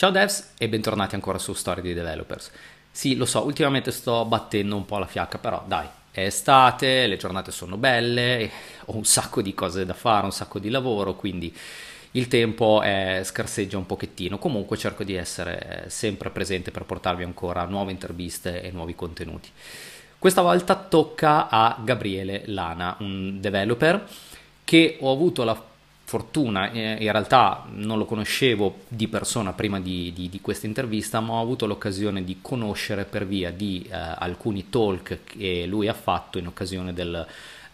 Ciao devs e bentornati ancora su Storie di Developers. Sì, lo so, ultimamente sto battendo un po' la fiacca, però dai, è estate, le giornate sono belle, ho un sacco di cose da fare, un sacco di lavoro, quindi il tempo è, scarseggia un pochettino. Comunque cerco di essere sempre presente per portarvi ancora nuove interviste e nuovi contenuti. Questa volta tocca a Gabriele Lana, un developer che ho avuto la fortuna, eh, in realtà non lo conoscevo di persona prima di, di, di questa intervista, ma ho avuto l'occasione di conoscere per via di eh, alcuni talk che lui ha fatto in occasione del,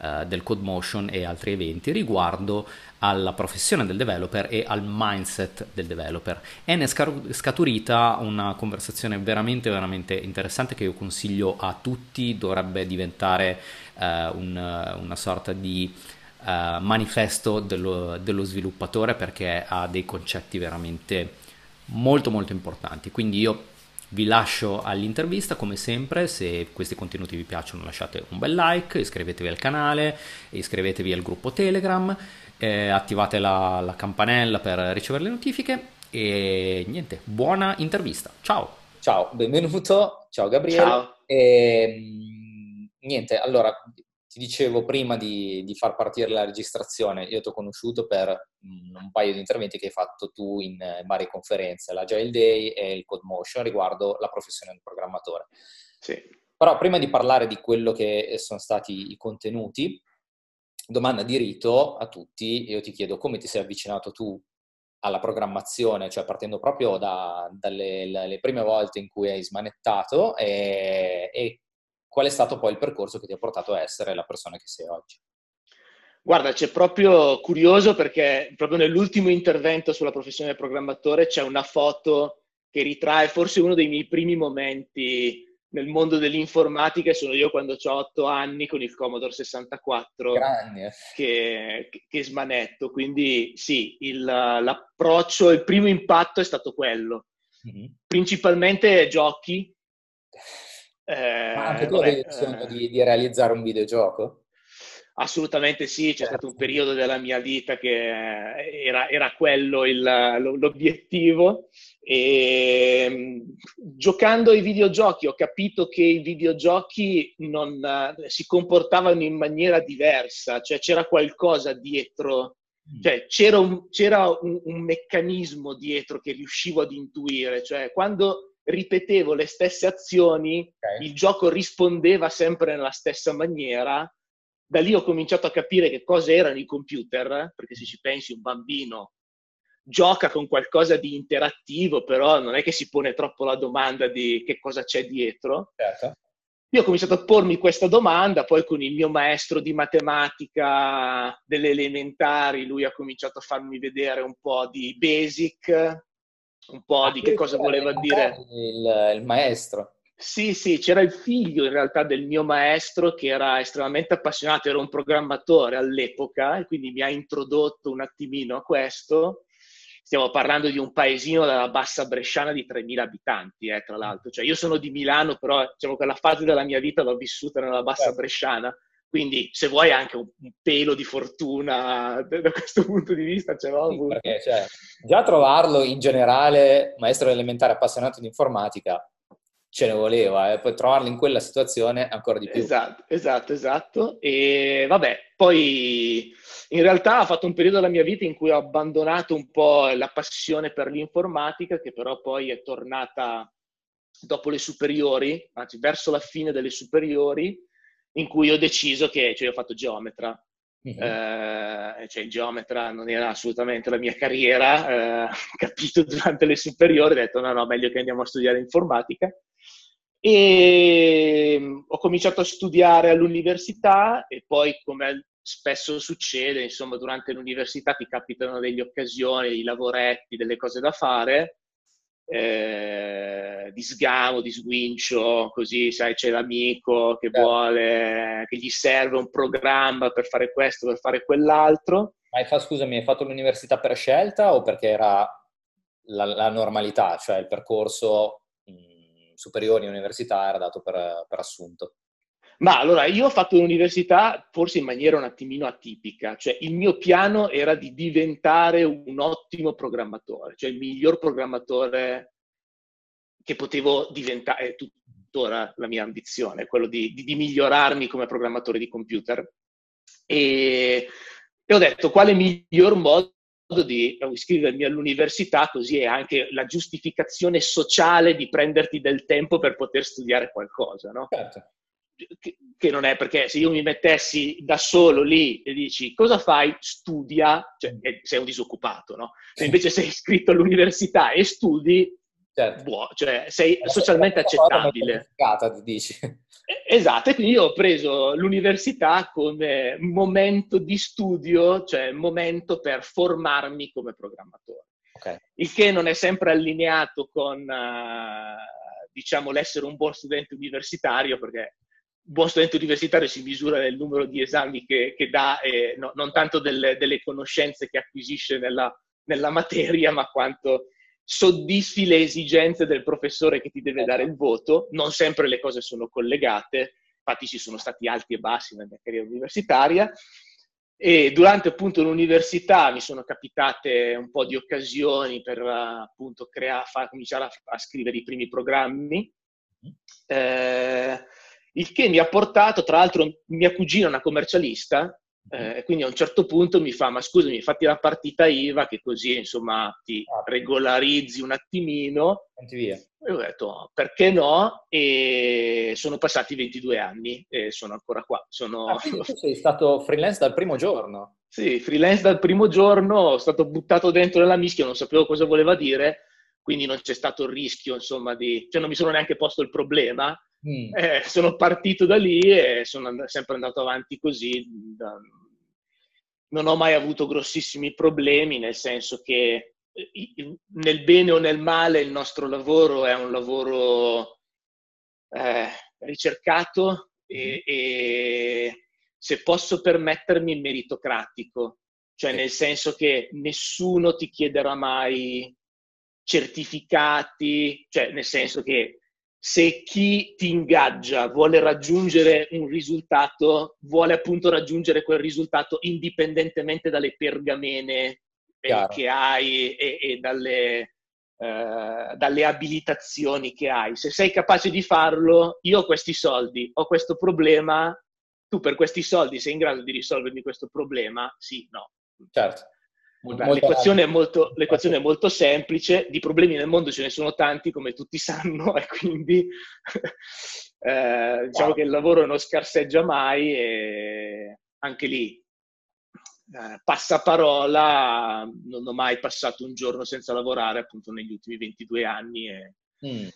eh, del Code Motion e altri eventi riguardo alla professione del developer e al mindset del developer. E ne è scaturita una conversazione veramente, veramente interessante che io consiglio a tutti, dovrebbe diventare eh, un, una sorta di uh, manifesto dello, dello sviluppatore perché ha dei concetti veramente molto molto importanti. Quindi io vi lascio all'intervista come sempre, se questi contenuti vi piacciono lasciate un bel like, iscrivetevi al canale, iscrivetevi al gruppo Telegram, eh, attivate la, la, campanella per ricevere le notifiche e niente, buona intervista. Ciao! Ciao, benvenuto, ciao Gabriele. Ciao. E, ehm, niente, allora ti dicevo prima di, di, far partire la registrazione, io ti ho conosciuto per mm, un paio di interventi che hai fatto tu in, in varie conferenze, l'Agile Day e il Code Motion riguardo la professione del programmatore. Sì. Però prima di parlare di quello che sono stati i contenuti, domanda di rito a tutti, io ti chiedo come ti sei avvicinato tu alla programmazione, cioè partendo proprio da, dalle prime volte in cui hai smanettato e, e qual è stato poi il percorso che ti ha portato a essere la persona che sei oggi? Guarda, c'è proprio curioso perché proprio nell'ultimo intervento sulla professione del programmatore c'è una foto che ritrae forse uno dei miei primi momenti nel mondo dell'informatica sono io quando ho otto anni con il Commodore 64 eh. che, che, smanetto. Quindi sì, il, l'approccio, il primo impatto è stato quello. Mm-hmm. Principalmente giochi, eh, Ma anche tu avevi il sogno eh, di, di, realizzare un videogioco? Assolutamente sì, c'è certo. stato un periodo della mia vita che era, era quello il, l'obiettivo e mm, giocando ai videogiochi ho capito che i videogiochi non, si comportavano in maniera diversa, cioè c'era qualcosa dietro, mm. cioè c'era, un, c'era un, un meccanismo dietro che riuscivo ad intuire, cioè quando ripetevo le stesse azioni, okay. il gioco rispondeva sempre nella stessa maniera. Da lì ho cominciato a capire che cosa erano i computer, perché se ci pensi un bambino gioca con qualcosa di interattivo, però non è che si pone troppo la domanda di che cosa c'è dietro. Certo. Io ho cominciato a pormi questa domanda, poi con il mio maestro di matematica delle elementari, lui ha cominciato a farmi vedere un po' di basic, un po' ah, di che cosa voleva dire. Il, il maestro. Sì, sì, c'era il figlio in realtà del mio maestro che era estremamente appassionato, era un programmatore all'epoca e quindi mi ha introdotto un attimino a questo. Stiamo parlando di un paesino della bassa bresciana di 3.000 abitanti, eh, tra l'altro. Cioè, io sono di Milano, però diciamo, quella fase della mia vita l'ho vissuta nella bassa certo. bresciana. Quindi, se vuoi, anche un, un, pelo di fortuna da questo punto di vista ce l'ho avuto. Perché, cioè, già trovarlo in generale, maestro elementare appassionato di informatica, ce ne voleva, e eh? poi trovarlo in quella situazione ancora di più. Esatto, esatto, esatto. E vabbè, poi in realtà ho fatto un periodo della mia vita in cui ho abbandonato un po' la passione per l'informatica, che però poi è tornata dopo le superiori, anzi verso la fine delle superiori, in cui ho deciso che, cioè ho fatto geometra, Mm-hmm. Eh, cioè il geometra non era assolutamente la mia carriera, eh, capito durante le superiori, ho detto no, no, meglio che andiamo a studiare informatica. E mm, ho cominciato a studiare all'università e poi, come spesso succede, insomma, durante l'università ti capitano delle occasioni, dei lavoretti, delle cose da fare eh, di sgamo, di sguincio, così sai c'è l'amico che certo. vuole, che gli serve un programma per fare questo, per fare quell'altro. Ma hai, scusami, hai fatto l'università per scelta o perché era la, la normalità, cioè il percorso mh, superiore in università era dato per, per assunto? Ma allora, io ho fatto l'università forse in maniera un attimino atipica, cioè il mio piano era di diventare un ottimo programmatore, cioè il miglior programmatore che potevo diventare, è tuttora la mia ambizione, quello di, di, di migliorarmi come programmatore di computer. E, e ho detto, quale miglior modo di iscrivermi all'università, così è anche la giustificazione sociale di prenderti del tempo per poter studiare qualcosa, no? Certo che, che, non è perché se io mi mettessi da solo lì e dici cosa fai? Studia, cioè sei un disoccupato, no? Se invece sei iscritto all'università e studi, certo. buo, cioè sei socialmente accettabile. Dici. Esatto, e quindi io ho preso l'università come momento di studio, cioè momento per formarmi come programmatore. Okay. Il che non è sempre allineato con, uh, diciamo, l'essere un buon studente universitario, perché buon studente universitario si misura nel numero di esami che, che dà, e no, non tanto delle, delle, conoscenze che acquisisce nella, nella, materia, ma quanto soddisfi le esigenze del professore che ti deve dare il voto. Non sempre le cose sono collegate, infatti ci sono stati alti e bassi nella mia carriera universitaria. E durante appunto l'università mi sono capitate un po' di occasioni per appunto creare, far cominciare a, a scrivere i primi programmi. Mm-hmm. Eh, il che mi ha portato, tra l'altro mia cugina è una commercialista, eh, quindi a un certo punto mi fa, ma scusami, fatti la partita IVA che così insomma ti ah, regolarizzi un attimino. Via. E ho detto, perché no? E sono passati 22 anni e sono ancora qua. Sono... Ah, sei stato freelance dal primo giorno? Sì, freelance dal primo giorno, sono stato buttato dentro nella mischia, non sapevo cosa voleva dire, quindi non c'è stato il rischio, insomma, di... cioè non mi sono neanche posto il problema Mm. Eh, sono partito da lì e sono and- sempre andato avanti così. Da... Non ho mai avuto grossissimi problemi, nel senso che eh, nel bene o nel male il nostro lavoro è un lavoro eh, ricercato e, mm. e, se posso permettermi meritocratico, cioè nel senso che nessuno ti chiederà mai certificati, cioè nel senso che se chi ti ingaggia vuole raggiungere un risultato, vuole appunto raggiungere quel risultato indipendentemente dalle pergamene eh, che hai e, e dalle, eh, dalle abilitazioni che hai. Se sei capace di farlo, io ho questi soldi, ho questo problema, tu per questi soldi sei in grado di risolvermi questo problema? Sì, no. Certo. L'equazione è, molto, l'equazione è, molto, semplice, di problemi nel mondo ce ne sono tanti, come tutti sanno, e quindi eh, diciamo wow. che il lavoro non scarseggia mai e anche lì eh, passaparola, non ho mai passato un giorno senza lavorare appunto negli ultimi 22 anni e, mm.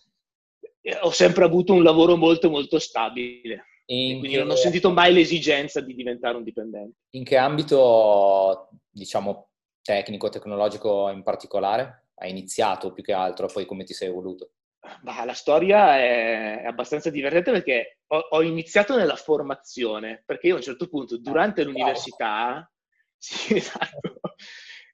e ho sempre avuto un lavoro molto molto stabile. quindi che... non ho sentito mai l'esigenza di diventare un dipendente. In che ambito, diciamo, tecnico, tecnologico in particolare? Hai iniziato più che altro, poi come ti sei evoluto? Bah, la storia è abbastanza divertente perché ho, ho, iniziato nella formazione, perché io a un certo punto, durante ah, l'università, sì, esatto,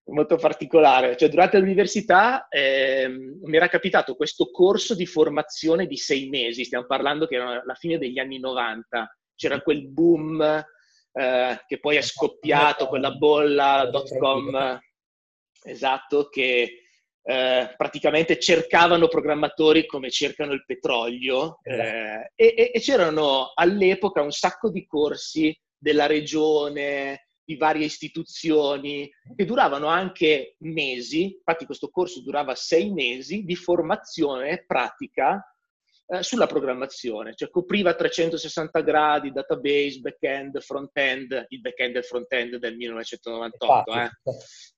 molto particolare, cioè durante l'università eh, mi era capitato questo corso di formazione di sei mesi, stiamo parlando che era la fine degli anni 90, c'era quel boom eh, che poi è scoppiato, quella bolla dot com esatto, che eh, praticamente cercavano programmatori come cercano il petrolio eh, e, e, c'erano all'epoca un sacco di corsi della regione, di varie istituzioni, che duravano anche mesi, infatti questo corso durava sei mesi di formazione pratica eh, sulla programmazione, cioè copriva 360 gradi, database, back-end, front-end, il back-end e il front-end del 1998. eh.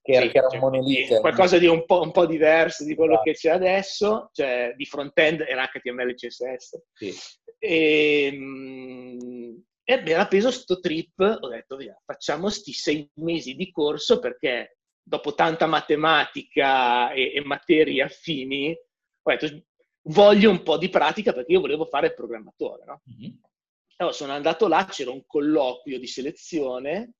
Che era, sì, che era un monolite. Qualcosa di un po', un po', diverso di quello esatto. che c'è adesso, cioè di front-end era HTML e CSS. Sì. E, mh, e era preso sto trip, ho detto via, facciamo sti sei mesi di corso perché dopo tanta matematica e, e materie affini, ho detto voglio un po' di pratica perché io volevo fare il programmatore, no? Mm-hmm. Allora sono andato là, c'era un colloquio di selezione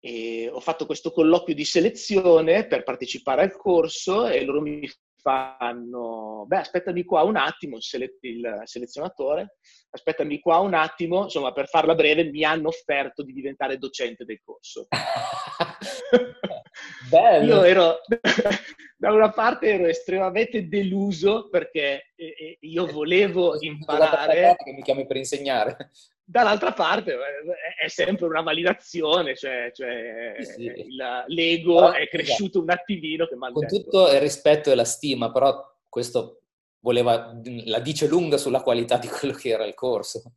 e ho fatto questo colloquio di selezione per partecipare al corso e loro mi fanno, beh, aspettami qua un attimo, il, sele- il selezionatore, aspettami qua un attimo, insomma, per farla breve, mi hanno offerto di diventare docente del corso. Bello. Io ero, da una parte ero estremamente deluso perché io volevo imparare... Che mi chiami per insegnare. Dall'altra parte eh, è sempre una validazione, cioè, cioè sì, il, l'ego però, è cresciuto esatto. un attimino. Con tutto il rispetto e la stima, però questo voleva, la dice lunga sulla qualità di quello che era il corso.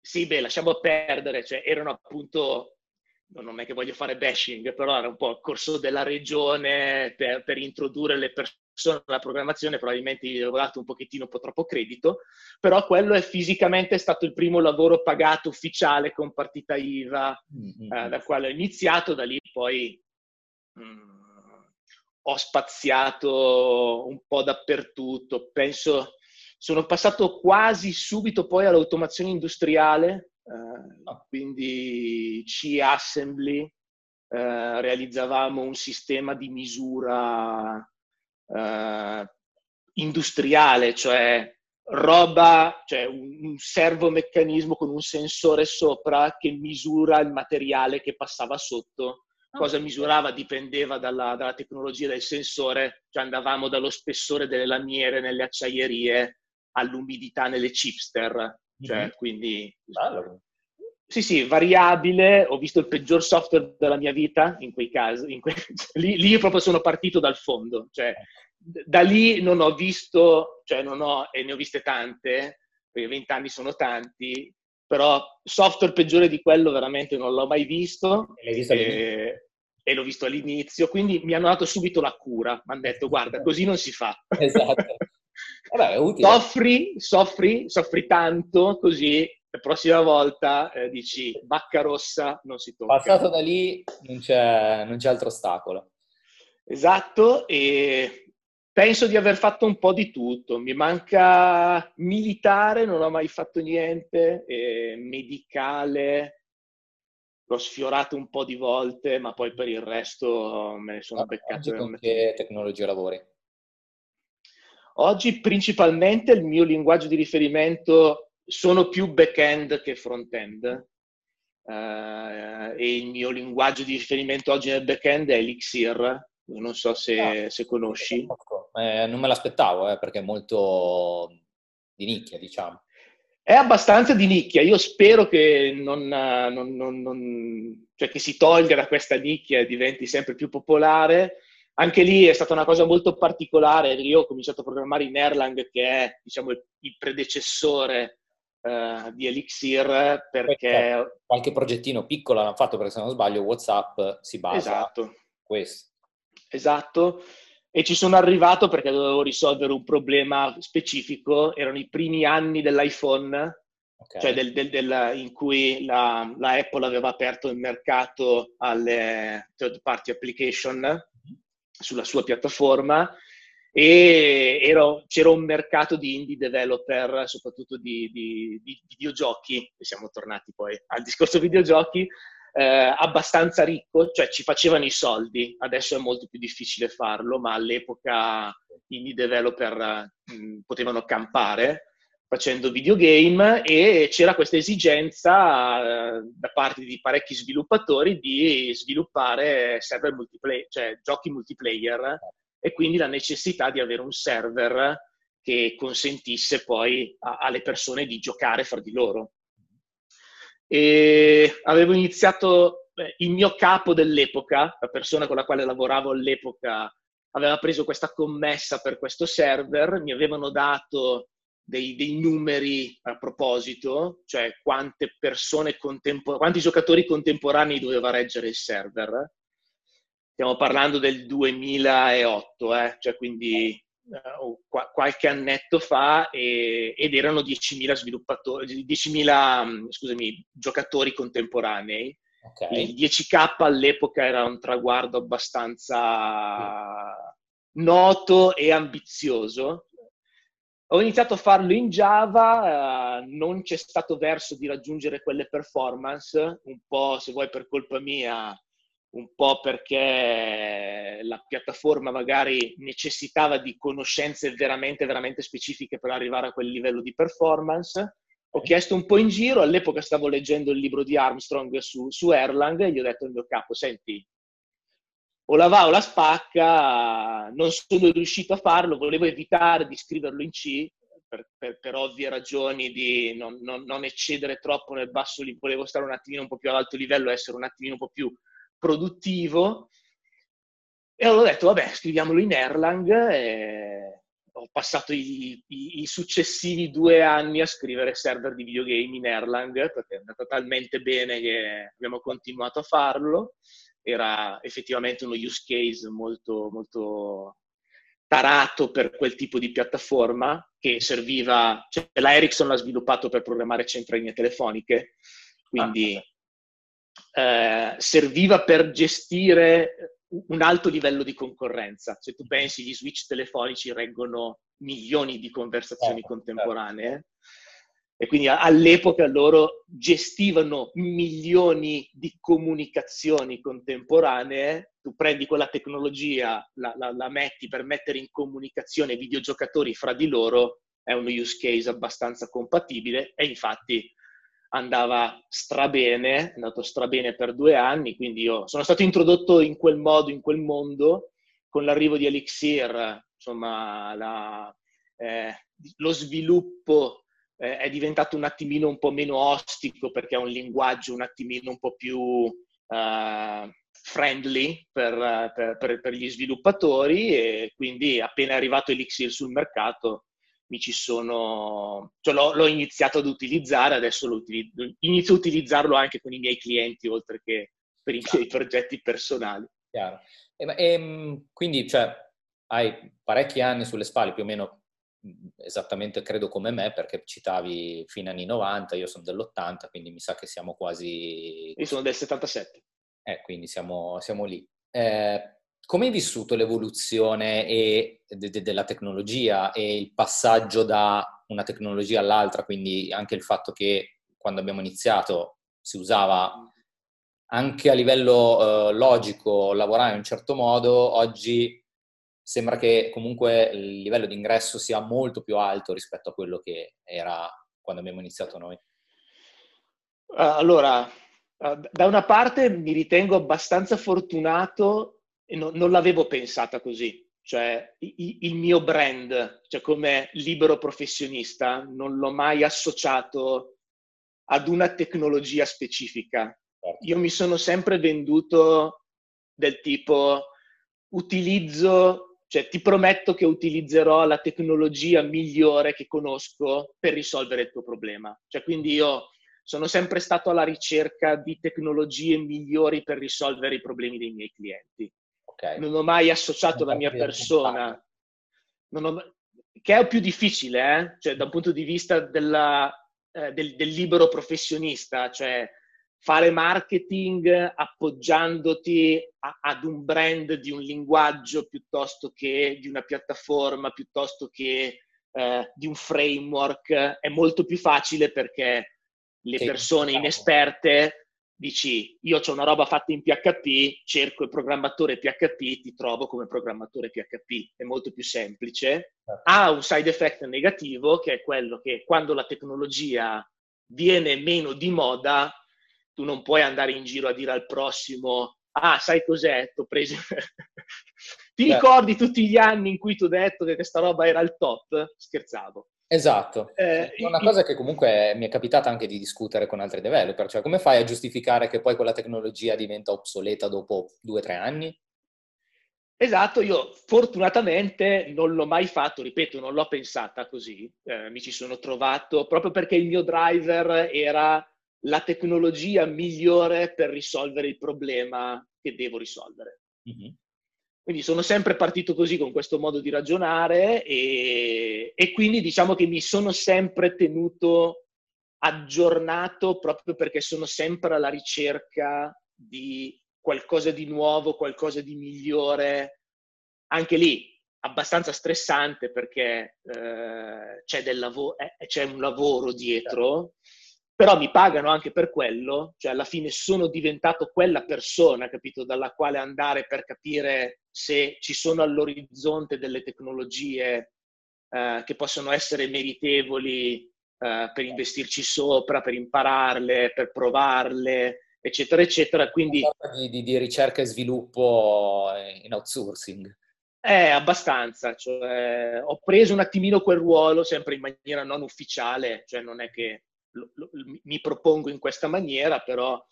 Sì, beh, lasciamo perdere, cioè erano appunto non è che voglio fare bashing, però era un po' il corso della regione per, per introdurre le persone alla programmazione, probabilmente gli avevo dato un pochettino un po' troppo credito, però quello è fisicamente stato il primo lavoro pagato ufficiale con partita IVA, mm-hmm. eh, da quale ho iniziato, da lì poi mh, mm, ho spaziato un po' dappertutto, penso sono passato quasi subito poi all'automazione industriale, eh, quindi C-Assembly, eh, realizzavamo un sistema di misura eh, industriale, cioè roba, cioè un, un servomeccanismo con un sensore sopra che misura il materiale che passava sotto. Cosa misurava? Dipendeva dalla, dalla tecnologia del sensore, cioè andavamo dallo spessore delle lamiere nelle acciaierie all'umidità nelle chipster, cioè, mm-hmm. quindi... Bello. Sì, sì, variabile. Ho visto il peggior software della mia vita in quei casi. In que... lì, lì proprio sono partito dal fondo. Cioè, da lì non ho visto, cioè non ho, e ne ho viste tante, perché 20 anni sono tanti, però software peggiore di quello veramente non l'ho mai visto. E, visto e, e l'ho visto all'inizio, quindi mi hanno dato subito la cura. Mi hanno detto, guarda, così non si fa. Esatto. Vabbè, soffri, soffri, soffri tanto, così la prossima volta eh, dici bacca rossa, non si tocca. Passato da lì non c'è, non c'è altro ostacolo. Esatto, e penso di aver fatto un po' di tutto. Mi manca militare, non ho mai fatto niente, medicale, l'ho sfiorato un po' di volte, ma poi per il resto me ne sono ah, beccato. Con che tecnologia lavori? Oggi principalmente il mio linguaggio di riferimento sono più back-end che front-end. Uh, e il mio linguaggio di riferimento oggi nel back-end è Elixir, non so se, ah, se conosci. Eh, non me l'aspettavo eh, perché è molto di nicchia, diciamo. È abbastanza di nicchia, io spero che, non, non, non, cioè che si tolga da questa nicchia e diventi sempre più popolare anche lì è stata una cosa molto particolare. Io ho cominciato a programmare in Erlang, che è diciamo, il predecessore uh, di Elixir, perché... Qualche progettino piccolo hanno fatto, perché se non sbaglio WhatsApp si basa esatto. questo. Esatto. E ci sono arrivato perché dovevo risolvere un problema specifico. Erano i primi anni dell'iPhone, okay. cioè del, del, del, in cui la, la Apple aveva aperto il mercato alle third party application sulla sua piattaforma e ero, c'era un mercato di indie developer, soprattutto di, di, di videogiochi, e siamo tornati poi al discorso videogiochi, eh, abbastanza ricco, cioè ci facevano i soldi, adesso è molto più difficile farlo, ma all'epoca indie developer mh, potevano campare facendo videogame e c'era questa esigenza eh, da parte di parecchi sviluppatori di sviluppare server multiplayer, cioè giochi multiplayer e quindi la necessità di avere un server che consentisse poi a, alle persone di giocare fra di loro. E avevo iniziato, beh, il mio capo dell'epoca, la persona con la quale lavoravo all'epoca, aveva preso questa commessa per questo server, mi avevano dato dei, dei, numeri a proposito, cioè quante persone contempor- quanti giocatori contemporanei doveva reggere il server. Stiamo parlando del 2008, eh? cioè quindi uh, qua- qualche annetto fa e- ed erano 10.000 sviluppatori, 10.000 mm, scusami, giocatori contemporanei. Okay. Il 10K all'epoca era un traguardo abbastanza noto e ambizioso ho iniziato a farlo in Java, eh, non c'è stato verso di raggiungere quelle performance, un po' se vuoi per colpa mia, un po' perché la piattaforma magari necessitava di conoscenze veramente, veramente specifiche per arrivare a quel livello di performance. Ho chiesto un po' in giro, all'epoca stavo leggendo il libro di Armstrong su, su Erlang e gli ho detto al mio capo, senti, o la va o la spacca, non sono riuscito a farlo, volevo evitare di scriverlo in C per, per, per ovvie ragioni di non, non, non, eccedere troppo nel basso, volevo stare un attimino un po' più ad alto livello, essere un attimino un po' più produttivo. E allora ho detto, vabbè, scriviamolo in Erlang e ho passato i, i, i, successivi due anni a scrivere server di videogame in Erlang perché è andato talmente bene che abbiamo continuato a farlo era effettivamente uno use case molto, molto tarato per quel tipo di piattaforma che serviva, cioè la Ericsson l'ha sviluppato per programmare centraline telefoniche, quindi ah. eh, serviva per gestire un alto livello di concorrenza. Se tu pensi gli switch telefonici reggono milioni di conversazioni certo, contemporanee, certo e quindi all'epoca loro gestivano milioni di comunicazioni contemporanee, tu prendi quella tecnologia, la, la, la, metti per mettere in comunicazione videogiocatori fra di loro, è uno use case abbastanza compatibile e infatti andava strabene, è andato strabene per due anni, quindi io sono stato introdotto in quel modo, in quel mondo, con l'arrivo di Elixir, insomma, la, eh, lo sviluppo eh, è diventato un attimino un po' meno ostico perché è un linguaggio un attimino un po' più uh, friendly per, per, per, per, gli sviluppatori e quindi appena è arrivato Elixir sul mercato mi ci sono, cioè l'ho, l'ho iniziato ad utilizzare, adesso lo utilizzo, inizio a utilizzarlo anche con i miei clienti oltre che per i miei progetti personali. Chiaro. E, e, ehm, quindi cioè, hai parecchi anni sulle spalle, più o meno esattamente credo come me perché citavi fine anni 90, io sono dell'80, quindi mi sa che siamo quasi... Io sono del 77. Eh, quindi siamo, siamo lì. Eh, come hai vissuto l'evoluzione e, de, de, della tecnologia e il passaggio da una tecnologia all'altra, quindi anche il fatto che quando abbiamo iniziato si usava anche a livello eh, logico lavorare in un certo modo, oggi sembra che comunque il livello di ingresso sia molto più alto rispetto a quello che era quando abbiamo iniziato noi. Allora, da una parte mi ritengo abbastanza fortunato e non, non l'avevo pensata così, cioè il mio brand, cioè come libero professionista, non l'ho mai associato ad una tecnologia specifica. Certo. Io mi sono sempre venduto del tipo utilizzo cioè, ti prometto che utilizzerò la tecnologia migliore che conosco per risolvere il tuo problema. Cioè, quindi io sono sempre stato alla ricerca di tecnologie migliori per risolvere i problemi dei miei clienti. Okay. Non ho mai associato la mia persona, ho, che è più difficile, eh? cioè, da un punto di vista della, eh, del, del libero professionista, cioè fare marketing appoggiandoti a, ad un brand di un linguaggio piuttosto che di una piattaforma, piuttosto che eh, di un framework, è molto più facile perché le persone inesperte dici io ho una roba fatta in PHP, cerco il programmatore PHP, ti trovo come programmatore PHP, è molto più semplice. Certo. Ha un side effect negativo che è quello che quando la tecnologia viene meno di moda, tu non puoi andare in giro a dire al prossimo ah, sai cos'è? T'ho preso... Ti Beh. ricordi tutti gli anni in cui ti ho detto che questa roba era il top? Scherzavo. Esatto. Eh, una cosa che comunque mi è capitata anche di discutere con altri developer, cioè come fai a giustificare che poi quella tecnologia diventa obsoleta dopo due o tre anni? Esatto, io fortunatamente non l'ho mai fatto, ripeto, non l'ho pensata così, eh, mi ci sono trovato proprio perché il mio driver era la tecnologia migliore per risolvere il problema che devo risolvere. Mm-hmm. Quindi sono sempre partito così con questo modo di ragionare e, e, quindi diciamo che mi sono sempre tenuto aggiornato proprio perché sono sempre alla ricerca di qualcosa di nuovo, qualcosa di migliore. Anche lì abbastanza stressante perché eh, c'è, del lav- eh, c'è un lavoro dietro. Però mi pagano anche per quello, cioè alla fine sono diventato quella persona, capito, dalla quale andare per capire se ci sono all'orizzonte delle tecnologie eh, che possono essere meritevoli eh, per investirci sopra, per impararle, per provarle, eccetera, eccetera. Quindi, di, di, di ricerca e sviluppo in outsourcing. Eh, abbastanza. Cioè, ho preso un attimino quel ruolo, sempre in maniera non ufficiale, cioè non è che lo, lo, mi propongo in questa maniera, però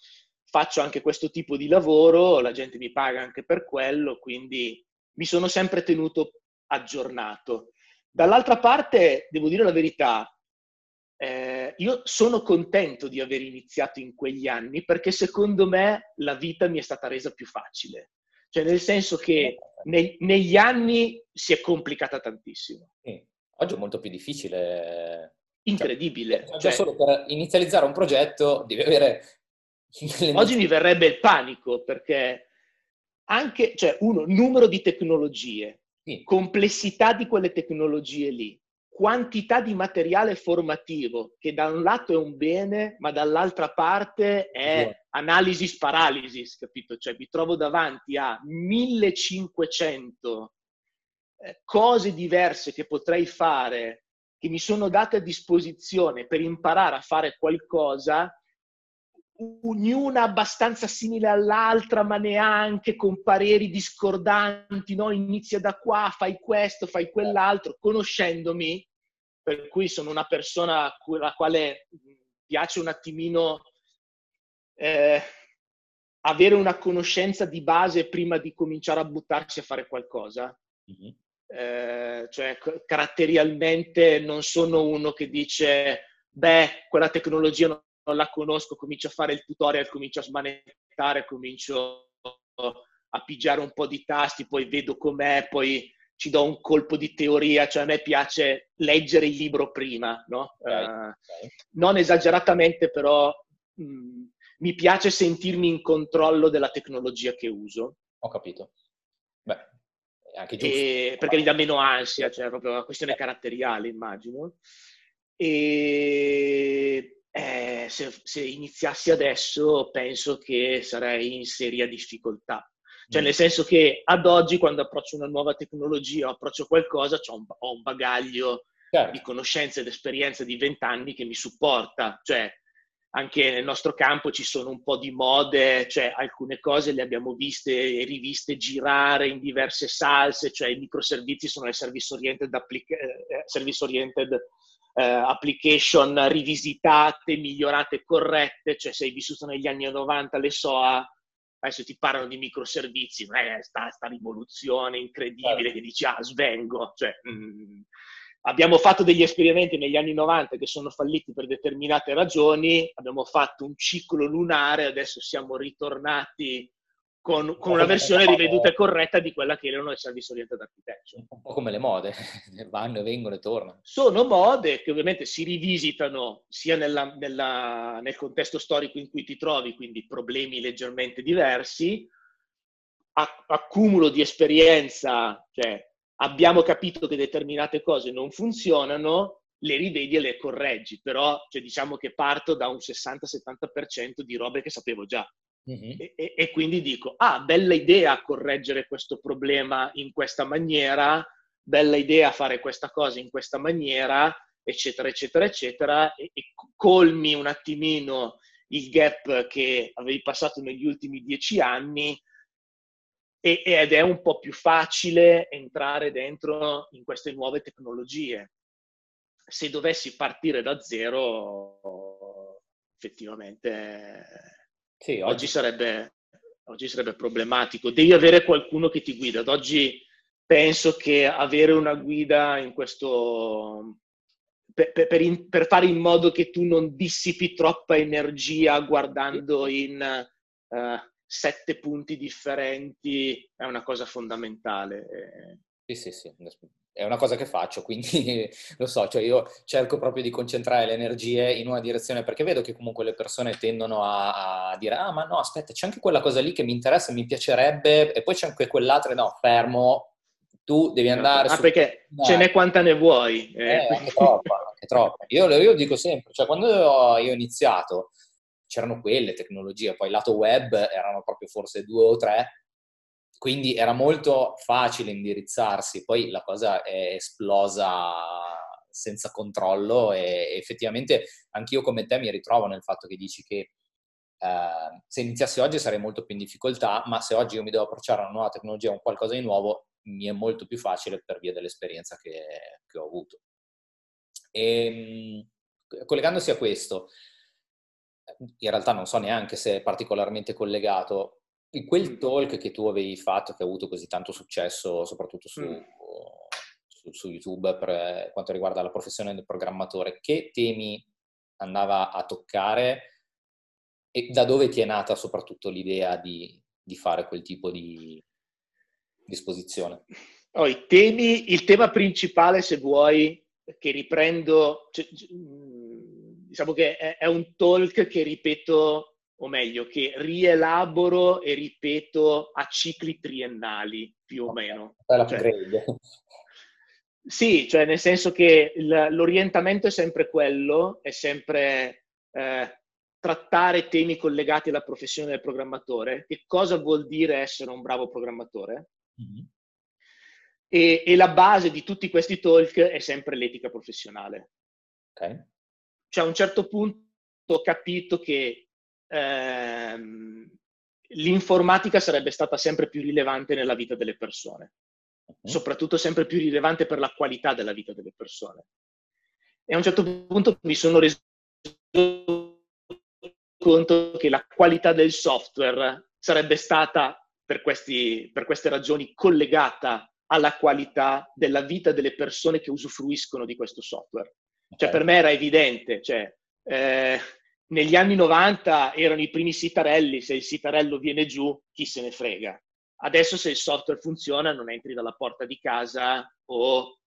faccio anche questo tipo di lavoro, la gente mi paga anche per quello, quindi mi sono sempre tenuto aggiornato. Dall'altra parte, devo dire la verità, eh, io sono contento di aver iniziato in quegli anni perché secondo me la vita mi è stata resa più facile. Cioè, nel senso che ne, negli anni si è complicata tantissimo. Sì. Oggi è molto più difficile. Incredibile. Cioè, cioè, solo per inizializzare un progetto devi avere... Oggi mi verrebbe il panico perché anche, cioè, uno, numero di tecnologie, sì. complessità di quelle tecnologie lì, quantità di materiale formativo che da un lato è un bene, ma dall'altra parte è yeah. analysis paralysis, capito? Cioè mi trovo davanti a 1500 eh, cose diverse che potrei fare, che mi sono date a disposizione per imparare a fare qualcosa ognuna abbastanza simile all'altra, ma neanche con pareri discordanti, no? Inizia da qua, fai questo, fai quell'altro, conoscendomi, per cui sono una persona alla quale piace un attimino eh, avere una conoscenza di base prima di cominciare a buttarsi a fare qualcosa. Mm-hmm. Eh, cioè, caratterialmente non sono uno che dice, beh, quella tecnologia non, la conosco, comincio a fare il tutorial, comincio a smanettare, comincio a pigiare un po' di tasti, poi vedo com'è, poi ci do un colpo di teoria, cioè a me piace leggere il libro prima, no? okay, uh, okay. non esageratamente, però mh, mm, mi piace sentirmi in controllo della tecnologia che uso. Ho capito. Beh, è anche giusto. E, perché mi dà meno ansia, cioè proprio una questione caratteriale, immagino. E eh, se, se iniziassi adesso penso che sarei in seria difficoltà cioè, nel senso che ad oggi, quando approccio una nuova tecnologia o approccio qualcosa, ho un, ho un bagaglio certo. di conoscenze ed esperienze di vent'anni che mi supporta. Cioè, anche nel nostro campo ci sono un po' di mode, cioè alcune cose le abbiamo viste e riviste girare in diverse salse, cioè i microservizi sono le service oriented, applica- eh, service oriented eh, application rivisitate, migliorate, corrette, cioè se hai vissuto negli anni 90 le SOA adesso ti parlano di microservizi, non è sta, sta rivoluzione incredibile certo. che dici, ah, svengo. Cioè, mm, abbiamo fatto degli esperimenti negli anni 90 che sono falliti per determinate ragioni, abbiamo fatto un ciclo lunare, adesso siamo ritornati con, con una versione riveduta e corretta di quella che erano le service oriented architecture. Un po' come le mode, vanno e vengono e tornano. Sono mode che ovviamente si rivisitano sia nella, nella, nel contesto storico in cui ti trovi, quindi problemi leggermente diversi, accumulo di esperienza, cioè abbiamo capito che determinate cose non funzionano, le rivedi e le correggi, però cioè, diciamo che parto da un 60-70% di robe che sapevo già. Mm-hmm. E, e, quindi dico, ah, bella idea correggere questo problema in questa maniera, bella idea fare questa cosa in questa maniera, eccetera, eccetera, eccetera, e, e colmi un attimino il gap che avevi passato negli ultimi dieci anni e, ed è un po' più facile entrare dentro in queste nuove tecnologie. Se dovessi partire da zero, effettivamente sì, oggi... oggi, sarebbe, oggi sarebbe problematico. Devi avere qualcuno che ti guida. Ad oggi penso che avere una guida in questo per, per, in, per, fare in modo che tu non dissipi troppa energia guardando in uh, sette punti differenti è una cosa fondamentale. Sì, sì, sì, è una cosa che faccio, quindi lo so, cioè io cerco proprio di concentrare le energie in una direzione perché vedo che comunque le persone tendono a, a dire ah ma no aspetta c'è anche quella cosa lì che mi interessa, mi piacerebbe e poi c'è anche quell'altra, no fermo, tu devi certo. andare ah, su... perché no. ce n'è quanta ne vuoi. Eh, eh anche troppa, è troppo. Io, io dico sempre, cioè quando io ho iniziato c'erano quelle tecnologie, poi lato web erano proprio forse due o tre, quindi era molto facile indirizzarsi, poi la cosa è esplosa senza controllo e effettivamente anch'io come te mi ritrovo nel fatto che dici che eh, se iniziassi oggi sarei molto più in difficoltà, ma se oggi io mi devo approcciare a una nuova tecnologia, a un qualcosa di nuovo, mi è molto più facile per via dell'esperienza che, che ho avuto. E, ehm, collegandosi a questo, in realtà non so neanche se è particolarmente collegato, quel talk che tu avevi fatto, che ha avuto così tanto successo, soprattutto su, mm. su, su YouTube per quanto riguarda la professione del programmatore, che temi andava a toccare e da dove ti è nata soprattutto l'idea di, di fare quel tipo di disposizione? Oh, temi, il tema principale, se vuoi, che riprendo, cioè, diciamo che è, è, un talk che ripeto, o meglio, che rielaboro e ripeto a cicli triennali, più o meno. Cioè, sì, cioè nel senso che il, l'orientamento è sempre quello, è sempre eh, trattare temi collegati alla professione del programmatore, che cosa vuol dire essere un bravo programmatore. Mm-hmm. E, e, la base di tutti questi talk è sempre l'etica professionale. Okay. Cioè a un certo punto ho capito che ehm, l'informatica sarebbe stata sempre più rilevante nella vita delle persone, uh-huh. soprattutto sempre più rilevante per la qualità della vita delle persone. E a un certo punto mi sono reso conto che la qualità del software sarebbe stata, per, questi, per queste ragioni, collegata alla qualità della vita delle persone che usufruiscono di questo software. Cioè, per me era evidente, cioè, eh, negli anni 90 erano i primi sitarelli, se il sitarello viene giù, chi se ne frega. Adesso se il software funziona non entri dalla porta di casa o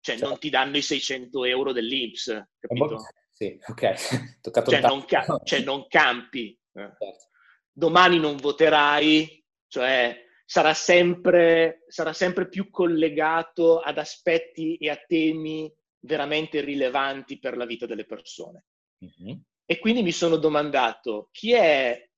cioè, certo. non ti danno i 600 euro dell'Inps, capito? Sì, ok. Toccato cioè, non ca- cioè, non campi. Eh. Certo. Domani non voterai, cioè sarà sempre, sarà sempre più collegato ad aspetti e a temi veramente rilevanti per la vita delle persone. Mm-hmm. E quindi mi sono domandato chi è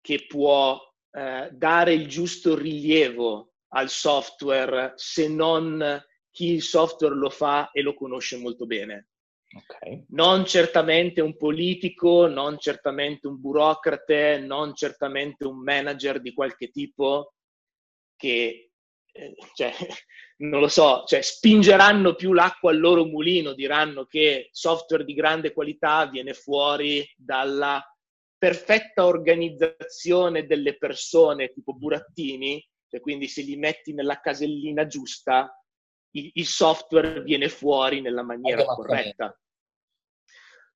che può eh, dare il giusto rilievo al software se non chi il software lo fa e lo conosce molto bene. Okay. Non certamente un politico, non certamente un burocrate, non certamente un manager di qualche tipo che, cioè, non lo so, cioè, spingeranno più l'acqua al loro mulino, diranno che software di grande qualità viene fuori dalla perfetta organizzazione delle persone, tipo burattini, cioè quindi se li metti nella casellina giusta, il, il software viene fuori nella maniera corretta.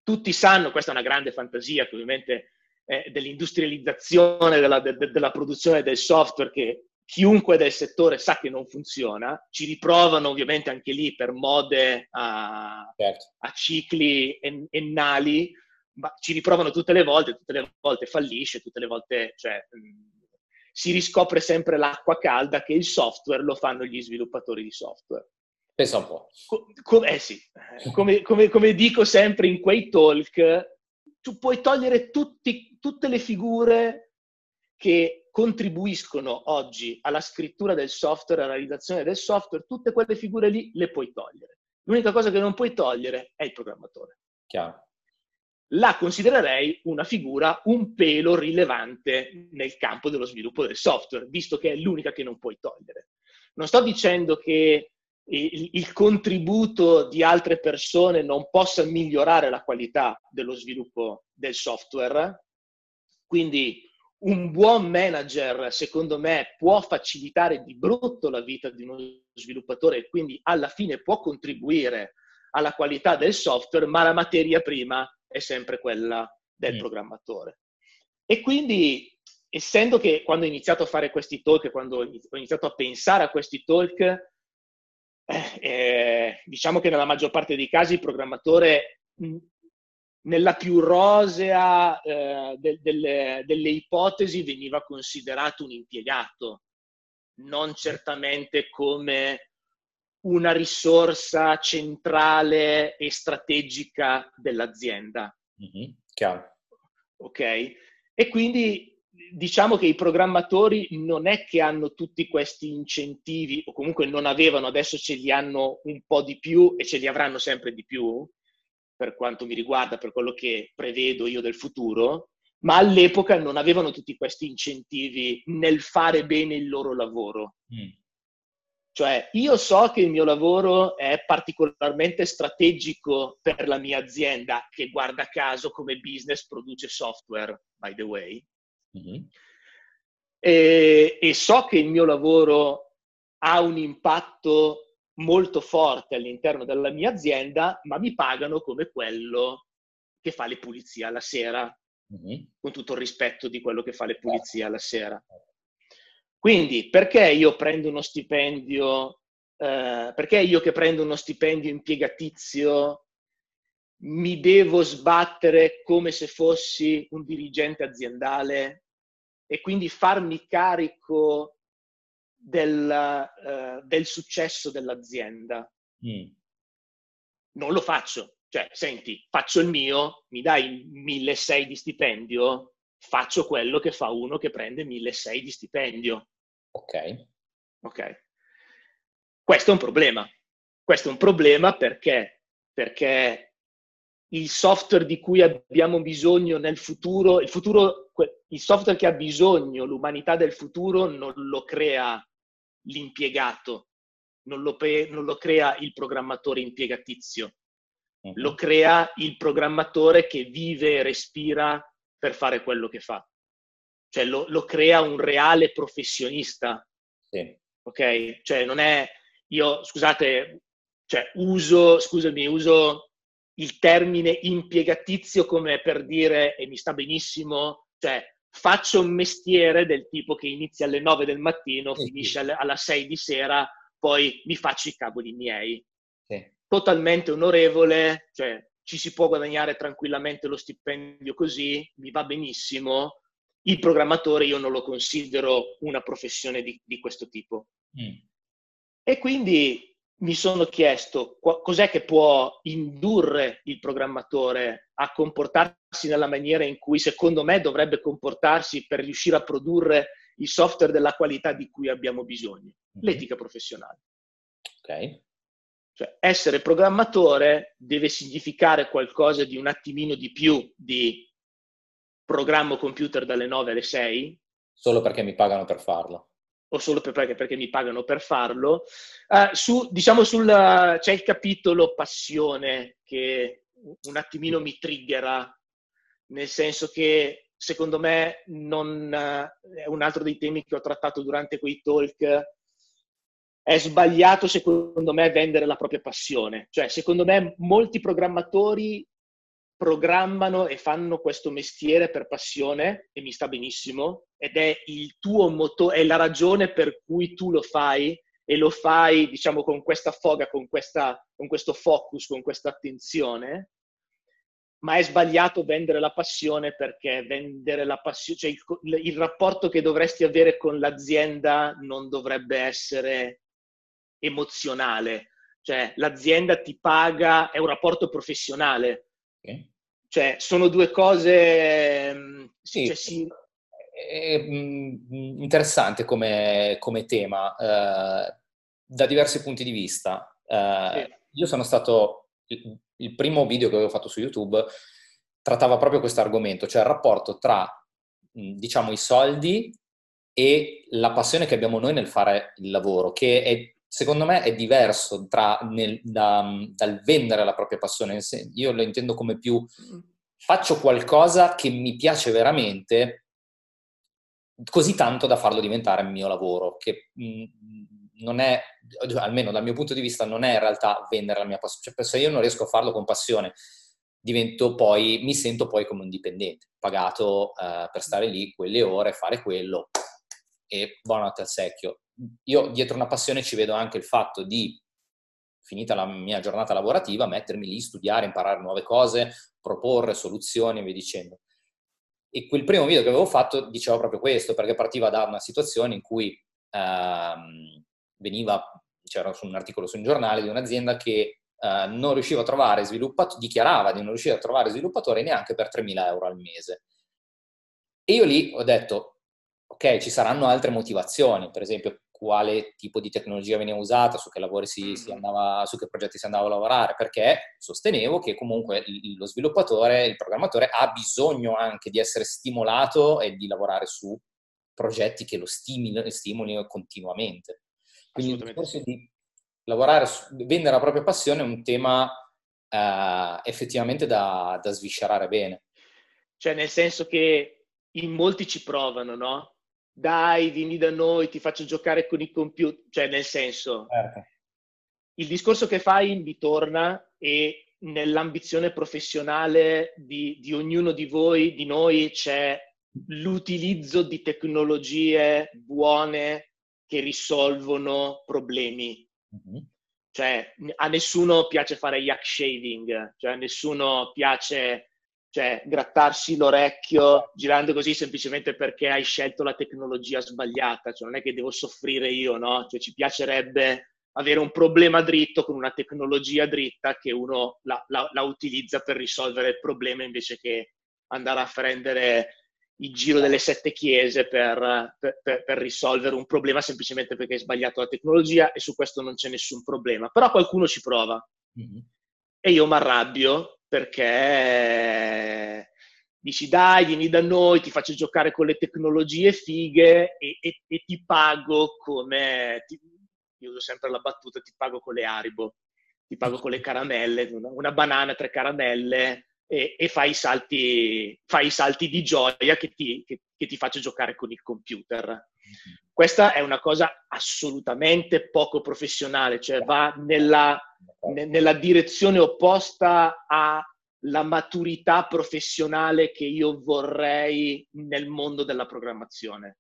Tutti sanno, questa è una grande fantasia che ovviamente è dell'industrializzazione della, de, della produzione del software che chiunque del settore sa che non funziona, ci riprovano ovviamente anche lì per mode a, certo. a cicli en, ennali, ma ci riprovano tutte le volte, tutte le volte fallisce, tutte le volte cioè, mh, si riscopre sempre l'acqua calda che il software lo fanno gli sviluppatori di software. Pensa un po'. Com- eh sì, come, come, come, dico sempre in quei talk, tu puoi togliere tutti, tutte le figure che contribuiscono oggi alla scrittura del software, alla realizzazione del software, tutte quelle figure lì le puoi togliere. L'unica cosa che non puoi togliere è il programmatore. Chiaro la considererei una figura un pelo rilevante nel campo dello sviluppo del software, visto che è l'unica che non puoi togliere. Non sto dicendo che il, il contributo di altre persone non possa migliorare la qualità dello sviluppo del software, quindi un buon manager, secondo me, può facilitare di brutto la vita di uno sviluppatore e quindi alla fine può contribuire alla qualità del software, ma la materia prima è sempre quella del mm. programmatore. E quindi, essendo che quando ho iniziato a fare questi talk, quando ho iniziato a pensare a questi talk, eh, eh, diciamo che nella maggior parte dei casi il programmatore mh, nella più rosea eh, de- delle, delle ipotesi veniva considerato un impiegato, non certamente come una risorsa centrale e strategica dell'azienda. Mm-hmm, chiaro. Ok? E quindi diciamo che i programmatori non è che hanno tutti questi incentivi, o comunque non avevano, adesso ce li hanno un po' di più e ce li avranno sempre di più, per quanto mi riguarda, per quello che prevedo io del futuro, ma all'epoca non avevano tutti questi incentivi nel fare bene il loro lavoro. Mm. Cioè, io so che il mio lavoro è particolarmente strategico per la mia azienda, che guarda caso come business produce software, by the way. Mm-hmm. E, e so che il mio lavoro ha un impatto molto forte all'interno della mia azienda, ma mi pagano come quello che fa le pulizie alla sera, mm-hmm. con tutto il rispetto di quello che fa le pulizie alla sera. Quindi, perché io prendo uno stipendio, eh, perché io che prendo uno stipendio impiegatizio mi devo sbattere come se fossi un dirigente aziendale e quindi farmi carico del, uh, del successo dell'azienda. Mm. Non lo faccio. Cioè, senti, faccio il mio, mi dai 1.600 di stipendio, faccio quello che fa uno che prende 1.600 di stipendio. Ok. Ok. Questo è un problema. Questo è un problema perché, perché il software di cui abbiamo bisogno nel futuro, il futuro, il software che ha bisogno l'umanità del futuro non lo crea l'impiegato, non lo, pre, non lo crea il programmatore impiegatizio, uh-huh. lo crea il programmatore che vive e respira per fare quello che fa. Cioè lo, lo crea un reale professionista. Sì. Ok? Cioè non è io, scusate, cioè uso, scusami, uso il termine impiegatizio come per dire, e mi sta benissimo, cioè faccio un mestiere del tipo che inizia alle 9 del mattino, sì, finisce alla 6 di sera, poi mi faccio i cavoli miei. Sì. Totalmente onorevole, cioè ci si può guadagnare tranquillamente lo stipendio così, mi va benissimo. Il programmatore io non lo considero una professione di, di questo tipo. Mm. E quindi mi sono chiesto cos'è che può indurre il programmatore a comportarsi nella maniera in cui secondo me dovrebbe comportarsi per riuscire a produrre il software della qualità di cui abbiamo bisogno. Mhm. L'etica professionale. Ok. Cioè, essere programmatore deve significare qualcosa di un attimino di più di programmo computer dalle 9 alle 6. Solo perché mi pagano per farlo o solo per, perché, perché mi pagano per farlo. Uh, su, diciamo sul, c'è il capitolo passione che un attimino mi triggera, nel senso che secondo me non, è un altro dei temi che ho trattato durante quei talk. È sbagliato, secondo me, vendere la propria passione. Cioè, secondo me, molti programmatori programmano e fanno questo mestiere per passione e mi sta benissimo ed è il tuo motore, è la ragione per cui tu lo fai e lo fai, diciamo, con questa foga, con, questa, con questo focus, con questa attenzione, ma è sbagliato vendere la passione perché vendere la passione, cioè il, il rapporto che dovresti avere con l'azienda non dovrebbe essere emozionale, cioè l'azienda ti paga, è un rapporto professionale. Okay. Cioè, sono due cose... Mm, sì, cioè, sì. È, mm, interessante come, come tema, eh, da diversi punti di vista. Eh, sì. Io sono stato... Il, il primo video che avevo fatto su YouTube trattava proprio questo argomento, cioè il rapporto tra, mm, diciamo, i soldi e la passione che abbiamo noi nel fare il lavoro, che è, secondo me è diverso tra, nel, da, dal vendere la propria passione. Io lo intendo come più faccio qualcosa che mi piace veramente così tanto da farlo diventare il mio lavoro, che non è, almeno dal mio punto di vista, non è in realtà vendere la mia passione. Cioè, se io non riesco a farlo con passione, divento poi, mi sento poi come un dipendente, pagato eh, per stare lì quelle ore, fare quello e buonanotte al secchio io dietro una passione ci vedo anche il fatto di, finita la mia giornata lavorativa, mettermi lì, studiare, imparare nuove cose, proporre soluzioni e via dicendo. E quel primo video che avevo fatto diceva proprio questo, perché partiva da una situazione in cui ehm, veniva c'era un articolo su un giornale di un'azienda che uh, non riusciva a trovare sviluppatori, dichiarava di non riuscire a trovare sviluppatori neanche per 3.000 euro al mese. E io lì ho detto, ok, ci saranno altre motivazioni, per esempio quale tipo di tecnologia veniva usata, su che lavori si, si andava, su che progetti si andava a lavorare, perché sostenevo che comunque lo sviluppatore, il programmatore ha bisogno anche di essere stimolato e di lavorare su progetti che lo stimolino, stimolino continuamente. Quindi il discorso di lavorare, su, vendere la propria passione è un tema eh, effettivamente da, da sviscerare bene. Cioè nel senso che in molti ci provano, no? Dai, vieni da noi, ti faccio giocare con i computer, cioè nel senso, certo. il discorso che fai mi torna e nell'ambizione professionale di, di, ognuno di voi, di noi, c'è l'utilizzo di tecnologie buone che risolvono problemi. Mm-hmm. Cioè, a nessuno piace fare yak shaving, cioè a nessuno piace cioè grattarsi l'orecchio girando così semplicemente perché hai scelto la tecnologia sbagliata, cioè non è che devo soffrire io, no? Cioè ci piacerebbe avere un problema dritto con una tecnologia dritta che uno la, la, la utilizza per risolvere il problema invece che andare a prendere il giro delle sette chiese per, per, per, risolvere un problema semplicemente perché hai sbagliato la tecnologia e su questo non c'è nessun problema. Però qualcuno ci prova. Mm-hmm. E io mi arrabbio perché dici dai, vieni da noi, ti faccio giocare con le tecnologie fighe e, e, e ti pago come... Ti, io uso sempre la battuta, ti pago con le Aribo, ti pago con le caramelle, una, una banana, tre caramelle e, e fai, i salti, fai, i salti, di gioia che ti, che, che ti faccio giocare con il computer. Questa è una cosa assolutamente poco professionale, cioè va nella nella direzione opposta alla maturità professionale che io vorrei nel mondo della programmazione.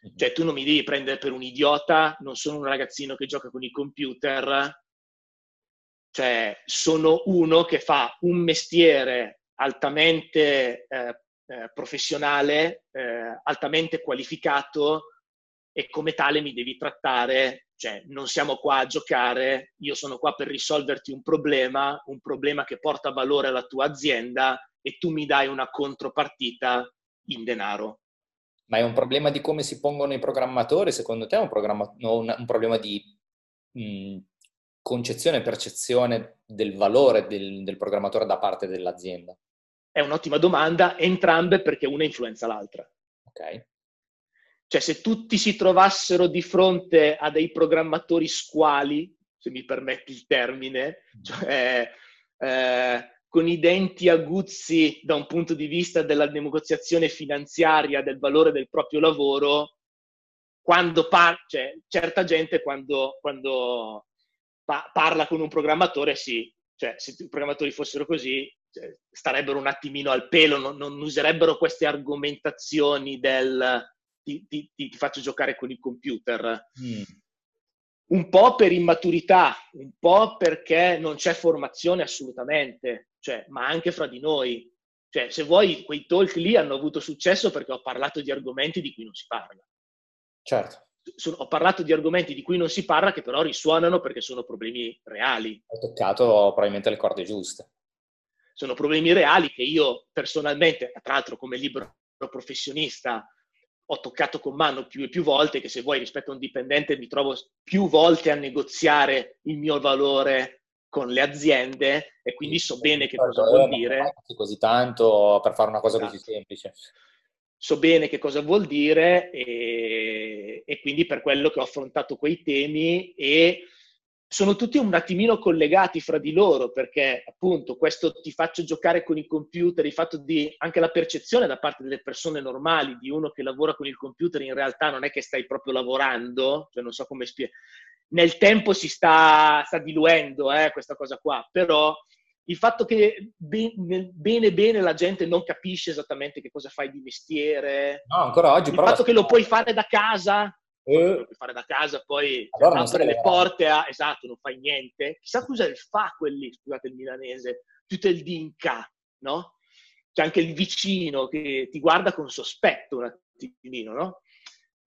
Mhm. Cioè, tu non mi devi prendere per un idiota, non sono un ragazzino che gioca con il computer, cioè, sono uno che fa un mestiere altamente eh, eh, professionale, eh, altamente qualificato e come tale mi devi trattare cioè, non siamo qua a giocare, io sono qua per risolverti un problema, un problema che porta valore alla tua azienda e tu mi dai una contropartita in denaro. Ma è un problema di come si pongono i programmatori? Secondo te è un, un, un problema di mh, concezione e percezione del valore del, del programmatore da parte dell'azienda? È un'ottima domanda, entrambe perché una influenza l'altra. Ok. Cioè, se tutti si trovassero di fronte a dei programmatori squali, se mi permetti il termine, cioè eh, con i denti aguzzi da un punto di vista della negoziazione finanziaria del valore del proprio lavoro, quando par- cioè, certa gente quando, quando pa- parla con un programmatore, sì, cioè, se i programmatori fossero così, cioè, starebbero un attimino al pelo, non, non userebbero queste argomentazioni del ti, ti, ti, faccio giocare con il computer. Mm. Un po' per immaturità, un po' perché non c'è formazione assolutamente, cioè, ma anche fra di noi. Cioè, se vuoi, quei talk lì hanno avuto successo perché ho parlato di argomenti di cui non si parla. Certo. Ho parlato di argomenti di cui non si parla che però risuonano perché sono problemi reali. Ho toccato probabilmente le corde giuste. Sono problemi reali che io personalmente, tra l'altro come libero professionista, ho toccato con mano più e più volte che se vuoi rispetto a un dipendente mi trovo più volte a negoziare il mio valore con le aziende e quindi so bene che cosa vuol dire. Così tanto per fare una cosa esatto. così semplice. So bene che cosa vuol dire e, e quindi per quello che ho affrontato quei temi e sono tutti un attimino collegati fra di loro perché appunto questo ti faccio giocare con i computer, il fatto di anche la percezione da parte delle persone normali di uno che lavora con il computer in realtà non è che stai proprio lavorando, cioè non so come spiegare. Nel tempo si sta, sta diluendo eh, questa cosa qua, però il fatto che bene bene la gente non capisce esattamente che cosa fai di mestiere, no, ancora oggi, il fatto che lo puoi fare da casa, eh, puoi fare da casa, poi allora apre le porte a... Esatto, non fai niente. Chissà cosa il fa quelli, scusate il milanese, tutto il dinca, no? C'è anche il vicino che ti guarda con sospetto un attimino, no?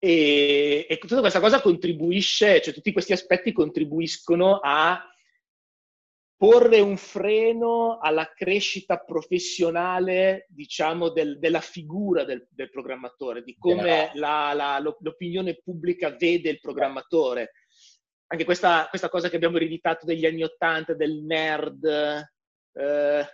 e, e tutta questa cosa contribuisce, cioè tutti questi aspetti contribuiscono a porre un freno alla crescita professionale, diciamo, del, della figura del, del, programmatore, di come la, la, l'opinione pubblica vede il programmatore. Anche questa, questa, cosa che abbiamo ereditato degli anni Ottanta, del nerd, eh,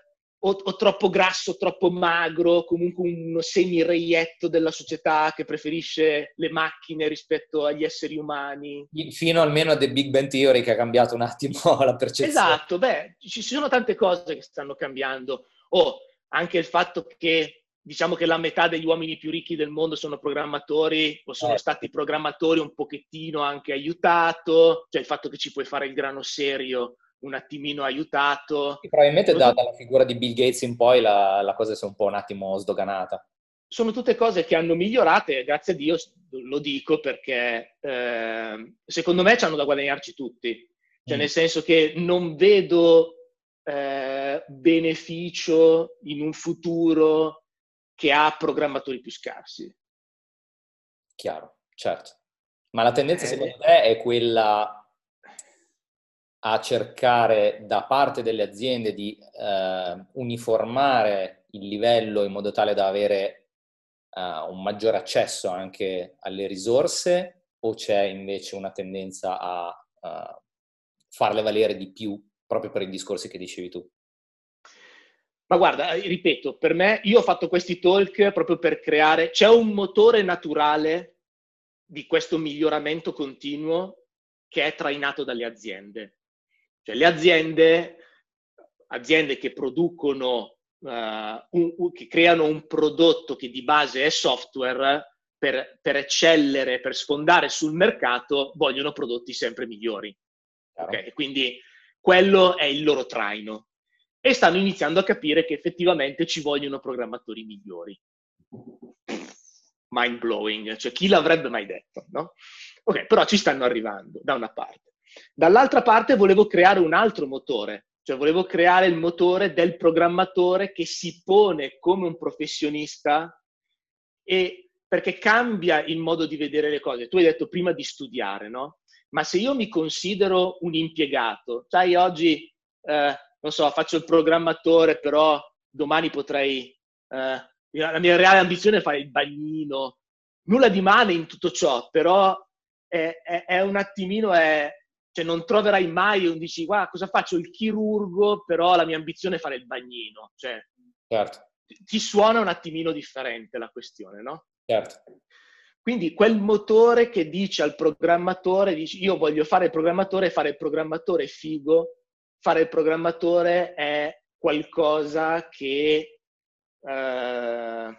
o, o, troppo grasso, troppo magro, comunque uno semi-reietto della società che preferisce le macchine rispetto agli esseri umani. Fino almeno a The Big Bang Theory che ha cambiato un attimo la percezione. Esatto, beh, ci sono tante cose che stanno cambiando. O oh, anche il fatto che diciamo che la metà degli uomini più ricchi del mondo sono programmatori o sono eh. stati programmatori un pochettino anche aiutato, cioè il fatto che ci puoi fare il grano serio un attimino aiutato. E probabilmente da, dalla figura di Bill Gates in poi la, la cosa si è un po' un attimo sdoganata. Sono tutte cose che hanno migliorato e grazie a Dio lo dico perché eh, secondo me ci hanno da guadagnarci tutti. Cioè mm. nel senso che non vedo eh, beneficio in un futuro che ha programmatori più scarsi. Chiaro, certo. Ma la tendenza eh, secondo te è quella a cercare da parte delle aziende di eh, uniformare il livello in modo tale da avere uh, un maggiore accesso anche alle risorse o c'è invece una tendenza a uh, farle valere di più proprio per i discorsi che dicevi tu? Ma guarda, ripeto, per me io ho fatto questi talk proprio per creare, c'è un motore naturale di questo miglioramento continuo che è trainato dalle aziende. Cioè le aziende, aziende che producono, uh, un, che creano un prodotto che di base è software, per, per, eccellere, per sfondare sul mercato, vogliono prodotti sempre migliori. Okay? Quindi quello è il loro traino. E stanno iniziando a capire che effettivamente ci vogliono programmatori migliori. Mind blowing, cioè chi l'avrebbe mai detto, no? Ok, però ci stanno arrivando da una parte. Dall'altra parte volevo creare un altro motore, cioè volevo creare il motore del programmatore che si pone come un professionista e perché cambia il modo di vedere le cose. Tu hai detto prima di studiare, no? Ma se io mi considero un impiegato, sai, oggi, eh, non so, faccio il programmatore, però domani potrei... Eh, la mia reale ambizione è fare il bagnino. Nulla di male in tutto ciò, però è, è, è un attimino... È, cioè non troverai mai un dici, guarda, cosa faccio il chirurgo, però la mia ambizione è fare il bagnino. Cioè, certo. ti suona un attimino differente la questione, no? Certo. Quindi quel motore che dice al programmatore, dici, io voglio fare il programmatore, fare il programmatore è figo, fare il programmatore è qualcosa che eh,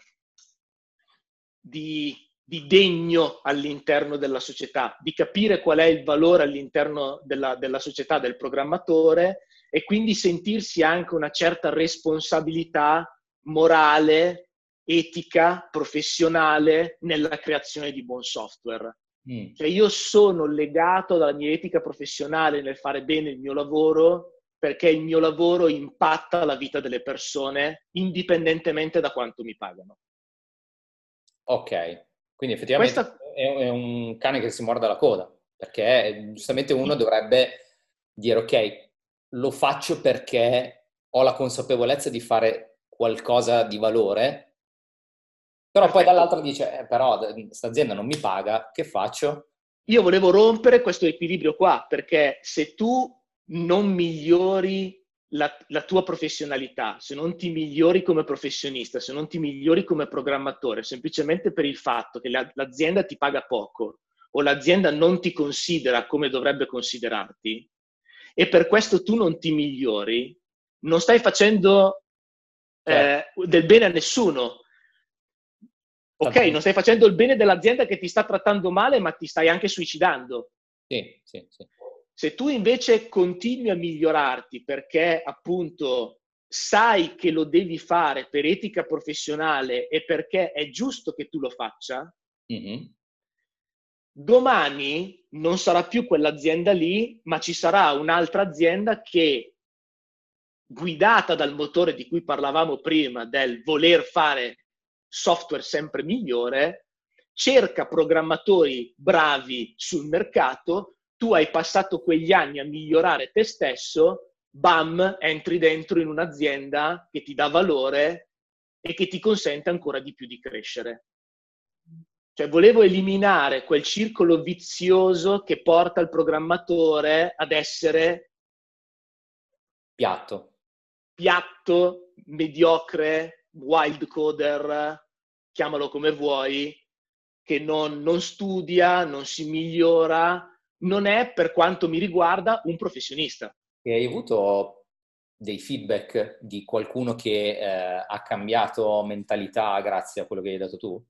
di di degno all'interno della società, di capire qual è il valore all'interno della, della società del programmatore e quindi sentirsi anche una certa responsabilità morale, etica, professionale nella creazione di buon software. Mm. Cioè io sono legato dalla mia etica professionale nel fare bene il mio lavoro perché il mio lavoro impatta la vita delle persone indipendentemente da quanto mi pagano. Ok, quindi effettivamente Questa... è, un cane che si morde la coda, perché giustamente uno dovrebbe dire ok, lo faccio perché ho la consapevolezza di fare qualcosa di valore, però Perfetto. poi dall'altra dice, eh, però questa azienda non mi paga, che faccio? Io volevo rompere questo equilibrio qua, perché se tu non migliori la, la, tua professionalità, se non ti migliori come professionista, se non ti migliori come programmatore, semplicemente per il fatto che la, l'azienda ti paga poco o l'azienda non ti considera come dovrebbe considerarti e per questo tu non ti migliori, non stai facendo eh, certo. del bene a nessuno. Ok, non stai facendo il bene dell'azienda che ti sta trattando male, ma ti stai anche suicidando. Sì, sì, sì. Se tu invece continui a migliorarti perché appunto sai che lo devi fare per etica professionale e perché è giusto che tu lo faccia, mm-hmm. domani non sarà più quell'azienda lì, ma ci sarà un'altra azienda che, guidata dal motore di cui parlavamo prima, del voler fare software sempre migliore, cerca programmatori bravi sul mercato, tu hai passato quegli anni a migliorare te stesso, bam, entri dentro in un'azienda che ti dà valore e che ti consente ancora di più di crescere. Cioè, volevo eliminare quel circolo vizioso che porta il programmatore ad essere piatto, piatto mediocre, wild coder, chiamalo come vuoi, che non, non studia, non si migliora, non è, per quanto mi riguarda, un professionista. E hai avuto dei feedback di qualcuno che eh, ha cambiato mentalità grazie a quello che hai dato tu?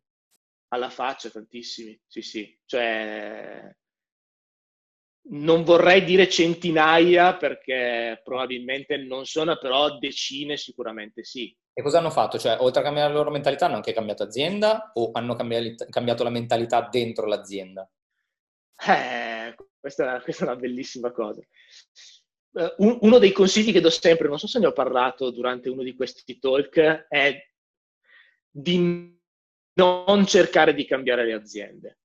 Alla faccia, tantissimi, sì, sì. Cioè, non vorrei dire centinaia perché probabilmente non sono, però decine sicuramente sì. E cosa hanno fatto? Cioè, oltre a cambiare la loro mentalità, hanno anche cambiato azienda o hanno cambiato la mentalità dentro l'azienda? Eh, questa, questa è una bellissima cosa. Uh, uno dei consigli che do sempre, non so se ne ho parlato durante uno di questi talk, è di non cercare di cambiare le aziende.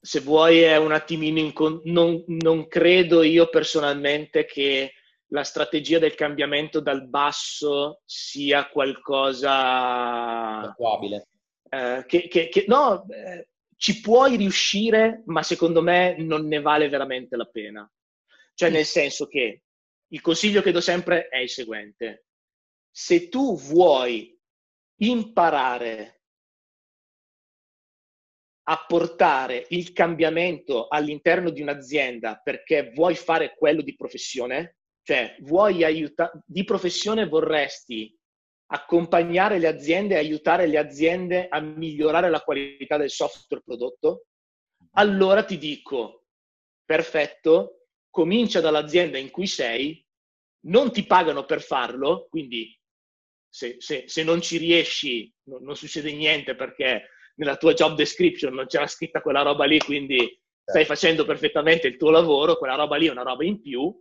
Se vuoi è un attimino, in con- non, non credo io personalmente che la strategia del cambiamento dal basso sia qualcosa attuabile. Eh, che, che, che, no, eh, ci puoi riuscire, ma secondo me non ne vale veramente la pena. Cioè, nel senso che il consiglio che do sempre è il seguente: se tu vuoi imparare a portare il cambiamento all'interno di un'azienda perché vuoi fare quello di professione, cioè vuoi aiutare, di professione vorresti accompagnare le aziende e aiutare le aziende a migliorare la qualità del software prodotto, allora ti dico, perfetto, comincia dall'azienda in cui sei, non ti pagano per farlo, quindi se, se, se non ci riesci non, non succede niente perché nella tua job description non c'era scritta quella roba lì, quindi stai certo. facendo perfettamente il tuo lavoro, quella roba lì è una roba in più.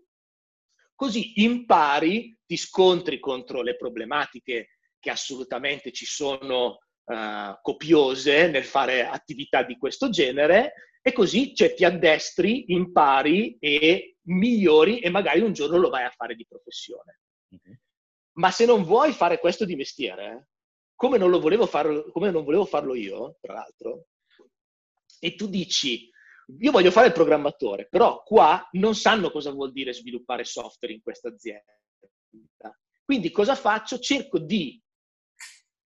Così impari, ti scontri contro le problematiche che assolutamente ci sono uh, copiose nel fare attività di questo genere e così cioè, ti addestri, impari e migliori e magari un giorno lo vai a fare di professione. Mm-hmm. Ma se non vuoi fare questo di mestiere, come non, volevo farlo, come non volevo farlo io, tra l'altro, e tu dici, io voglio fare il programmatore, però qua non sanno cosa vuol dire sviluppare software in questa azienda. Quindi cosa faccio? Cerco di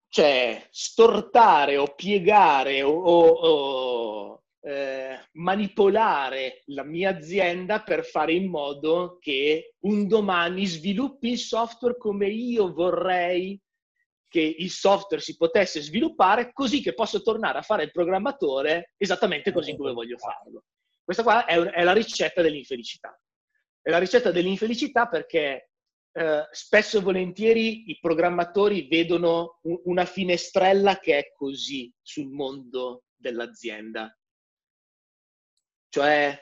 cioè, stortare o piegare o, o, o eh, manipolare la mia azienda per fare in modo che un domani sviluppi il software come io vorrei che il software si potesse sviluppare così che posso tornare a fare il programmatore esattamente così come voglio farlo. Questa qua è, è la ricetta dell'infelicità. È la ricetta dell'infelicità perché eh, spesso e volentieri i programmatori vedono un, una finestrella che è così sul mondo dell'azienda. Cioè,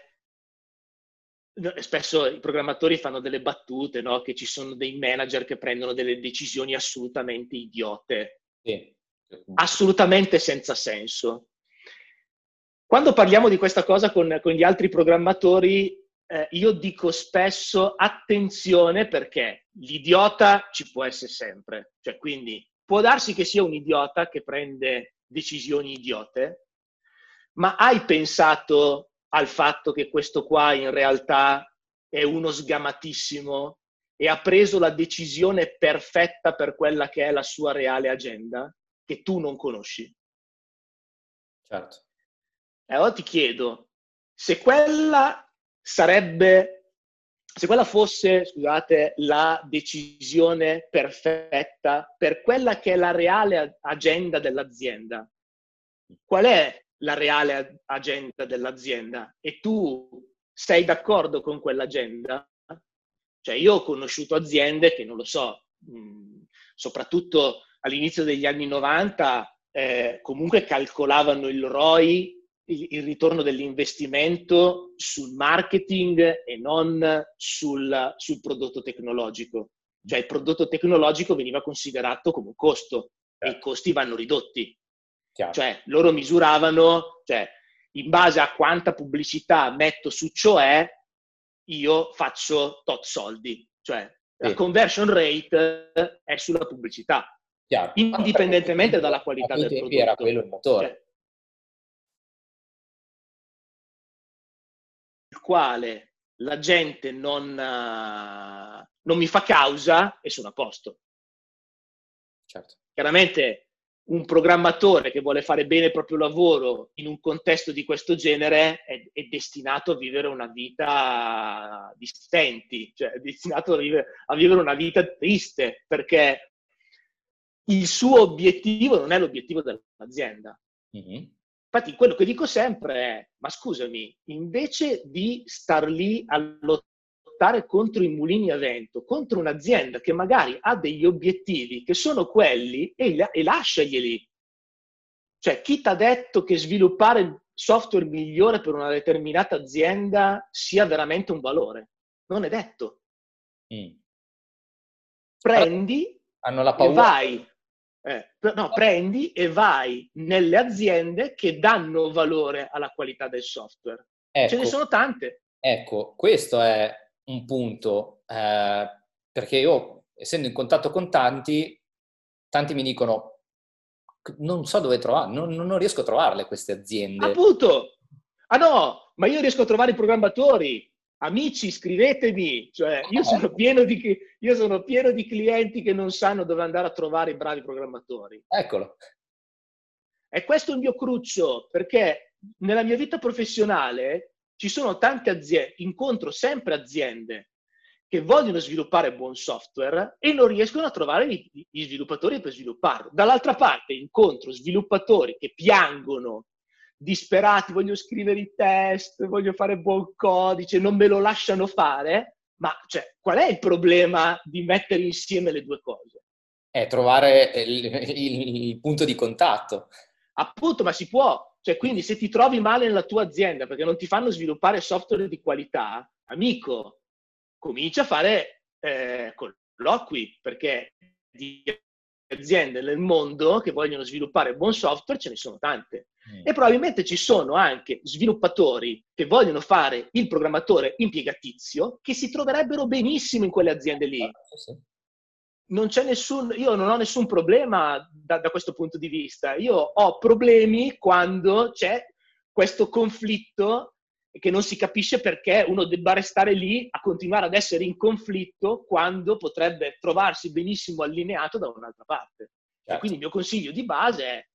spesso i programmatori fanno delle battute, no? che ci sono dei manager che prendono delle decisioni assolutamente idiote, sì. assolutamente senza senso. Quando parliamo di questa cosa con, con gli altri programmatori, eh, io dico spesso attenzione perché l'idiota ci può essere sempre, cioè quindi può darsi che sia un idiota che prende decisioni idiote, ma hai pensato al fatto che questo qua in realtà è uno sgamatissimo e ha preso la decisione perfetta per quella che è la sua reale agenda, che tu non conosci. Certo. E allora ti chiedo, se quella sarebbe, se quella fosse, scusate, la decisione perfetta per quella che è la reale agenda dell'azienda, qual è la reale agenda dell'azienda e tu sei d'accordo con quell'agenda? Cioè io ho conosciuto aziende che, non lo so, mh, soprattutto all'inizio degli anni 90, eh, comunque calcolavano il ROI, il, il, ritorno dell'investimento sul marketing e non sul, sul prodotto tecnologico. Cioè il prodotto tecnologico veniva considerato come un costo e i costi vanno ridotti. Chiaro. Cioè, loro misuravano, cioè, in base a quanta pubblicità metto su cioè, io faccio tot soldi. Cioè, la conversion rate è sulla pubblicità, Chiaro. indipendentemente dalla qualità del prodotto. era quello il motore. Cioè, il quale la gente non, non mi fa causa e sono a posto. Certo. Chiaramente un programmatore che vuole fare bene il proprio lavoro in un contesto di questo genere è, è destinato a vivere una vita di stenti, cioè è destinato a vivere, a vivere una vita triste, perché il suo obiettivo non è l'obiettivo dell'azienda. Mm-hmm. Infatti, quello che dico sempre è: ma scusami, invece di star lì a lottare contro i mulini a vento, contro un'azienda che magari ha degli obiettivi che sono quelli e, e lasciaglieli. Cioè, chi ti ha detto che sviluppare il software migliore per una determinata azienda sia veramente un valore? Non è detto. Mm. Prendi Hanno la paura. e vai. Eh, no, prendi e vai nelle aziende che danno valore alla qualità del software. Ecco, Ce ne ecco. sono tante. Ecco, questo è un punto, eh, perché io, essendo in contatto con tanti, tanti mi dicono, non so dove trovare, non, non riesco a trovarle queste aziende. Appunto! Ah no, ma io riesco a trovare i programmatori. Amici, scrivetemi, cioè, io, sono pieno di, io sono pieno di clienti che non sanno dove andare a trovare i bravi programmatori. Eccolo. E questo è il mio cruccio, perché nella mia vita professionale ci sono tante aziende, incontro sempre aziende che vogliono sviluppare buon software e non riescono a trovare gli, sviluppatori per svilupparlo. Dall'altra parte incontro sviluppatori che piangono, disperati, voglio scrivere i test, voglio fare buon codice, non me lo lasciano fare, ma cioè, qual è il problema di mettere insieme le due cose? È trovare il, il, il punto di contatto. Appunto, ma si può, cioè, quindi se ti trovi male nella tua azienda perché non ti fanno sviluppare software di qualità, amico, comincia a fare eh, colloqui, perché di aziende nel mondo che vogliono sviluppare buon software ce ne sono tante. Mm. E probabilmente ci sono anche sviluppatori che vogliono fare il programmatore impiegatizio che si troverebbero benissimo in quelle aziende lì. Ah, sì non c'è nessun, io non ho nessun problema da, da, questo punto di vista. Io ho problemi quando c'è questo conflitto che non si capisce perché uno debba restare lì a continuare ad essere in conflitto quando potrebbe trovarsi benissimo allineato da un'altra parte. Certo. quindi il mio consiglio di base è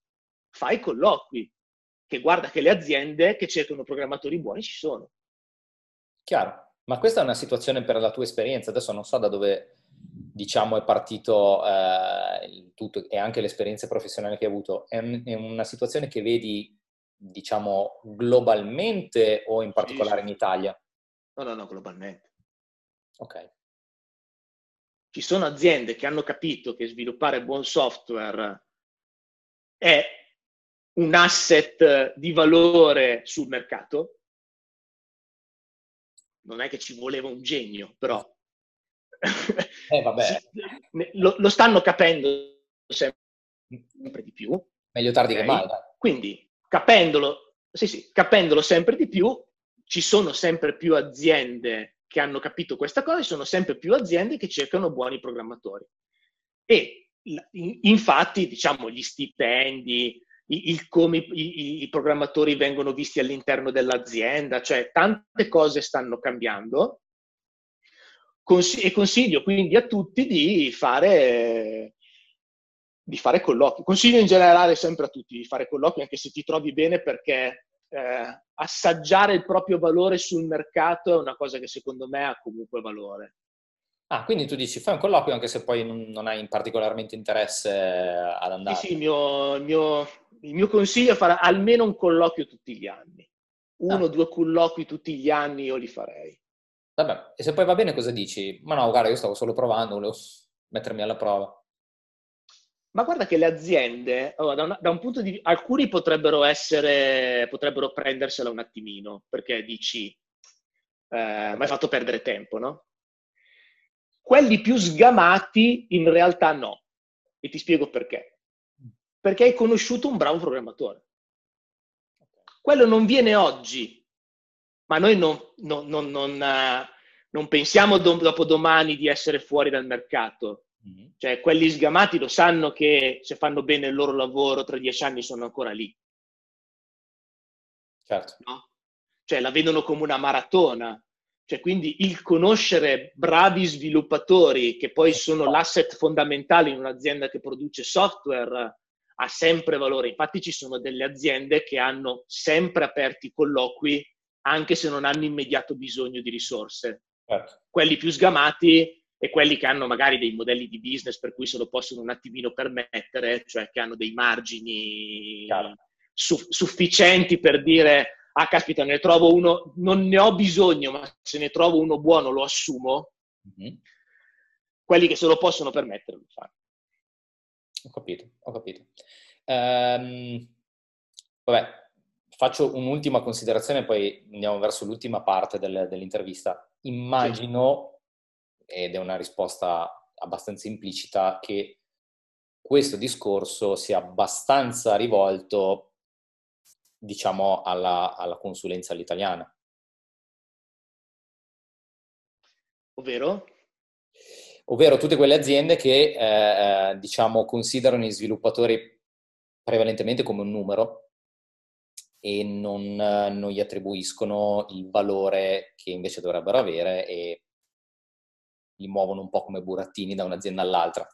fai colloqui, che guarda che le aziende che cercano programmatori buoni ci sono. Chiaro, ma questa è una situazione per la tua esperienza, adesso non so da dove diciamo, è partito eh, tutto e anche l'esperienza professionale che hai avuto, è, un, è, una situazione che vedi, diciamo, globalmente o in particolare sì, sì. in Italia? No, no, no, globalmente. Ok. Ci sono aziende che hanno capito che sviluppare buon software è un asset di valore sul mercato. Non è che ci voleva un genio, però eh, vabbè. Lo, lo, stanno capendo sempre di più. Meglio tardi okay? che mai. Quindi, capendolo, sì, sì, capendolo sempre di più, ci sono sempre più aziende che hanno capito questa cosa, ci sono sempre più aziende che cercano buoni programmatori. E infatti, diciamo, gli stipendi, il, come i, i, programmatori vengono visti all'interno dell'azienda, cioè tante cose stanno cambiando e consiglio quindi a tutti di fare, di fare colloqui. Consiglio in generale sempre a tutti di fare colloqui, anche se ti trovi bene, perché eh, assaggiare il proprio valore sul mercato è una cosa che secondo me ha comunque valore. Ah, quindi tu dici fai un colloquio anche se poi non, non hai particolarmente interesse ad andare. Sì, sì, il mio, il mio, il mio consiglio è fare almeno un colloquio tutti gli anni. Uno o ah. due colloqui tutti gli anni io li farei. Vabbè, e se poi va bene cosa dici? Ma no, guarda, io stavo solo provando, volevo mettermi alla prova. Ma guarda che le aziende, allora, da, un, da, un, punto di vista, alcuni potrebbero essere, potrebbero prendersela un attimino, perché dici, eh, mi hai fatto perdere tempo, no? Quelli più sgamati in realtà no, e ti spiego perché. perché hai conosciuto un bravo programmatore. Quello non viene oggi, ma noi non, non, non, non uh, pensiamo do, dopo domani di essere fuori dal mercato. Mm-hmm. Cioè, quelli sgamati lo sanno che se fanno bene il loro lavoro tra dieci anni sono ancora lì. Certo. No? Cioè, la vedono come una maratona. Cioè, quindi il conoscere bravi sviluppatori, che poi sono l'asset fondamentale in un'azienda che produce software, ha sempre valore. Infatti ci sono delle aziende che hanno sempre aperti colloqui anche se non hanno immediato bisogno di risorse. Certo. Quelli più sgamati e quelli che hanno magari dei modelli di business per cui se lo possono un attimino permettere, cioè che hanno dei margini su- sufficienti per dire ah caspita ne trovo uno, non ne ho bisogno, ma se ne trovo uno buono lo assumo, mm-hmm. quelli che se lo possono permettere lo fanno. Ho capito, ho capito. Um, vabbè, faccio un'ultima considerazione, poi andiamo verso l'ultima parte del, dell'intervista. Immagino, ed è una risposta abbastanza implicita, che questo discorso sia abbastanza rivolto, diciamo, alla, alla consulenza all'italiana. Ovvero? ovvero tutte quelle aziende che eh, eh, diciamo, considerano i sviluppatori prevalentemente come un numero e non, non, gli attribuiscono il valore che invece dovrebbero avere e li muovono un po' come burattini da un'azienda all'altra.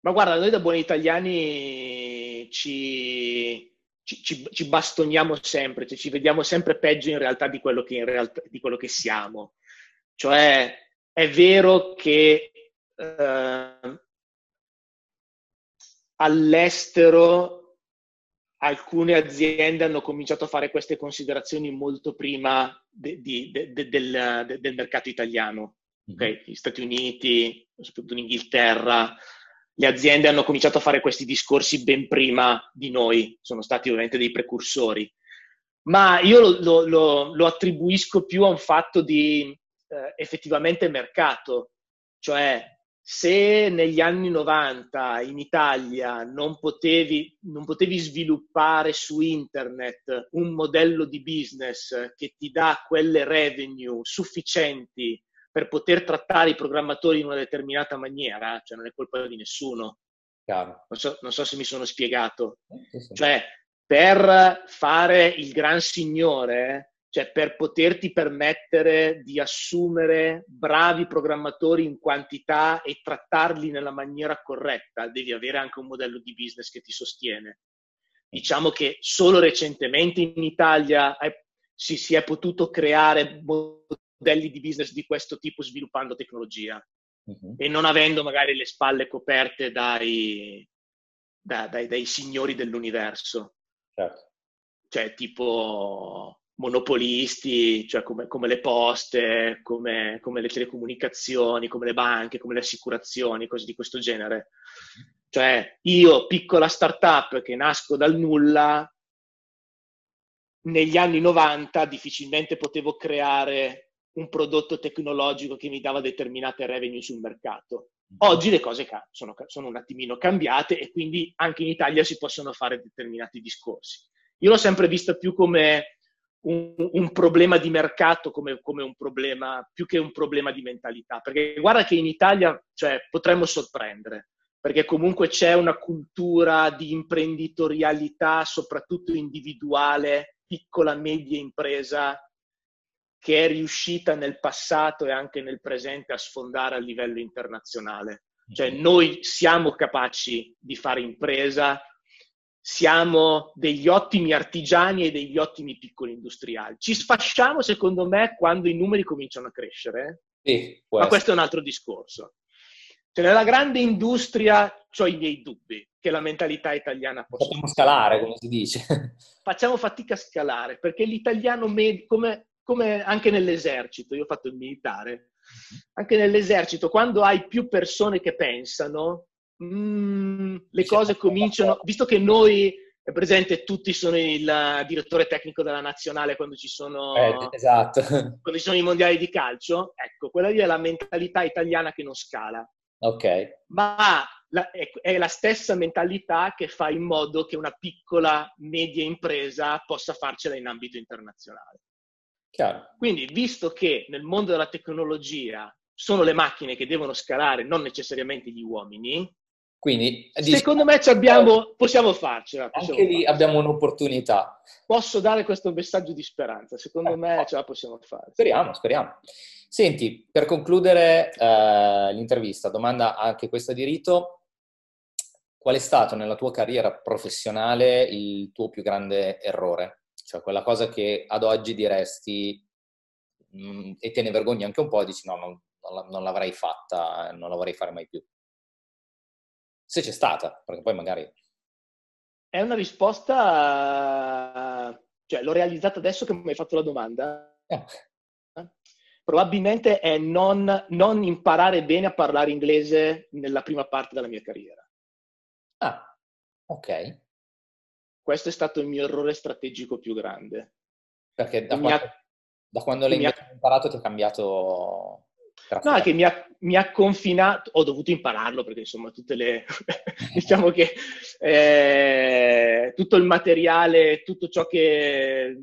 Ma guarda, noi da buoni italiani ci, ci, ci, ci bastoniamo sempre, cioè ci vediamo sempre peggio in realtà di quello che, realtà, di quello che siamo. Cioè, è vero che eh, all'estero alcune aziende hanno cominciato a fare queste considerazioni molto prima de, de, de, del, del, mercato italiano. Okay? Gli Stati Uniti, soprattutto in Inghilterra, le aziende hanno cominciato a fare questi discorsi ben prima di noi, sono stati ovviamente dei precursori. Ma io lo, lo, lo, lo attribuisco più a un fatto di eh, effettivamente mercato, cioè se negli anni 90 in Italia non potevi, non potevi, sviluppare su internet un modello di business che ti dà quelle revenue sufficienti per poter trattare i programmatori in una determinata maniera, cioè non è colpa di nessuno. Non so, non so, se mi sono spiegato. Cioè, per fare il gran signore cioè per poterti permettere di assumere bravi programmatori in quantità e trattarli nella maniera corretta, devi avere anche un modello di business che ti sostiene. Diciamo che solo recentemente in Italia è, si, si, è potuto creare modelli di business di questo tipo sviluppando tecnologia uh-huh. e non avendo magari le spalle coperte dai, da, dai, dai signori dell'universo. Certo. Cioè tipo monopolisti, cioè come, come le poste, come, come, le telecomunicazioni, come le banche, come le assicurazioni, cose di questo genere. Cioè io, piccola startup che nasco dal nulla, negli anni 90 difficilmente potevo creare un prodotto tecnologico che mi dava determinate revenue sul mercato. Oggi le cose sono, sono un attimino cambiate e quindi anche in Italia si possono fare determinati discorsi. Io l'ho sempre vista più come un, un problema di mercato come, come, un problema, più che un problema di mentalità. Perché guarda che in Italia cioè, potremmo sorprendere, perché comunque c'è una cultura di imprenditorialità, soprattutto individuale, piccola, media impresa, che è riuscita nel passato e anche nel presente a sfondare a livello internazionale. Cioè mm-hmm. noi siamo capaci di fare impresa, siamo degli ottimi artigiani e degli ottimi piccoli industriali. Ci sfasciamo, secondo me, quando i numeri cominciano a crescere, sì, ma questo è un altro discorso. Cioè, nella grande industria ho i miei dubbi che la mentalità italiana possa... Facciamo scalare, come si dice. Facciamo fatica a scalare, perché l'italiano, med- come, come anche nell'esercito, io ho fatto il militare, mhm. anche nell'esercito, quando hai più persone che pensano, mm, le cose cominciano, visto che noi è presente, tutti sono il direttore tecnico della nazionale quando ci sono, eh, esatto. quando ci sono i mondiali di calcio. Ecco, quella lì è la mentalità italiana che non scala. Ok. Ma la, è, è, la stessa mentalità che fa in modo che una piccola, media impresa possa farcela in ambito internazionale. Chiaro. Quindi, visto che nel mondo della tecnologia sono le macchine che devono scalare, non necessariamente gli uomini, quindi, secondo me abbiamo, possiamo farcela. Possiamo anche lì abbiamo un'opportunità. Posso dare questo messaggio di speranza, secondo eh, me ce la possiamo fare. Speriamo, speriamo. Senti, per concludere eh, l'intervista, domanda anche questa di rito, qual è stato nella tua carriera professionale il tuo più grande errore? Cioè quella cosa che ad oggi diresti mh, mm, e te ne vergogni anche un po' e dici no, non, non l'avrei fatta, non la vorrei fare mai più se c'è stata, perché poi magari... È una risposta, cioè l'ho realizzata adesso che mi hai fatto la domanda. Eh. Probabilmente è non, non, imparare bene a parlare inglese nella prima parte della mia carriera. Ah, ok. Questo è stato il mio errore strategico più grande. Perché da, quando, ha, da quando l'hai ha... imparato ti è cambiato No, che mi ha, mi ha, confinato, ho dovuto impararlo perché insomma tutte le, diciamo che eh, tutto il materiale, tutto ciò che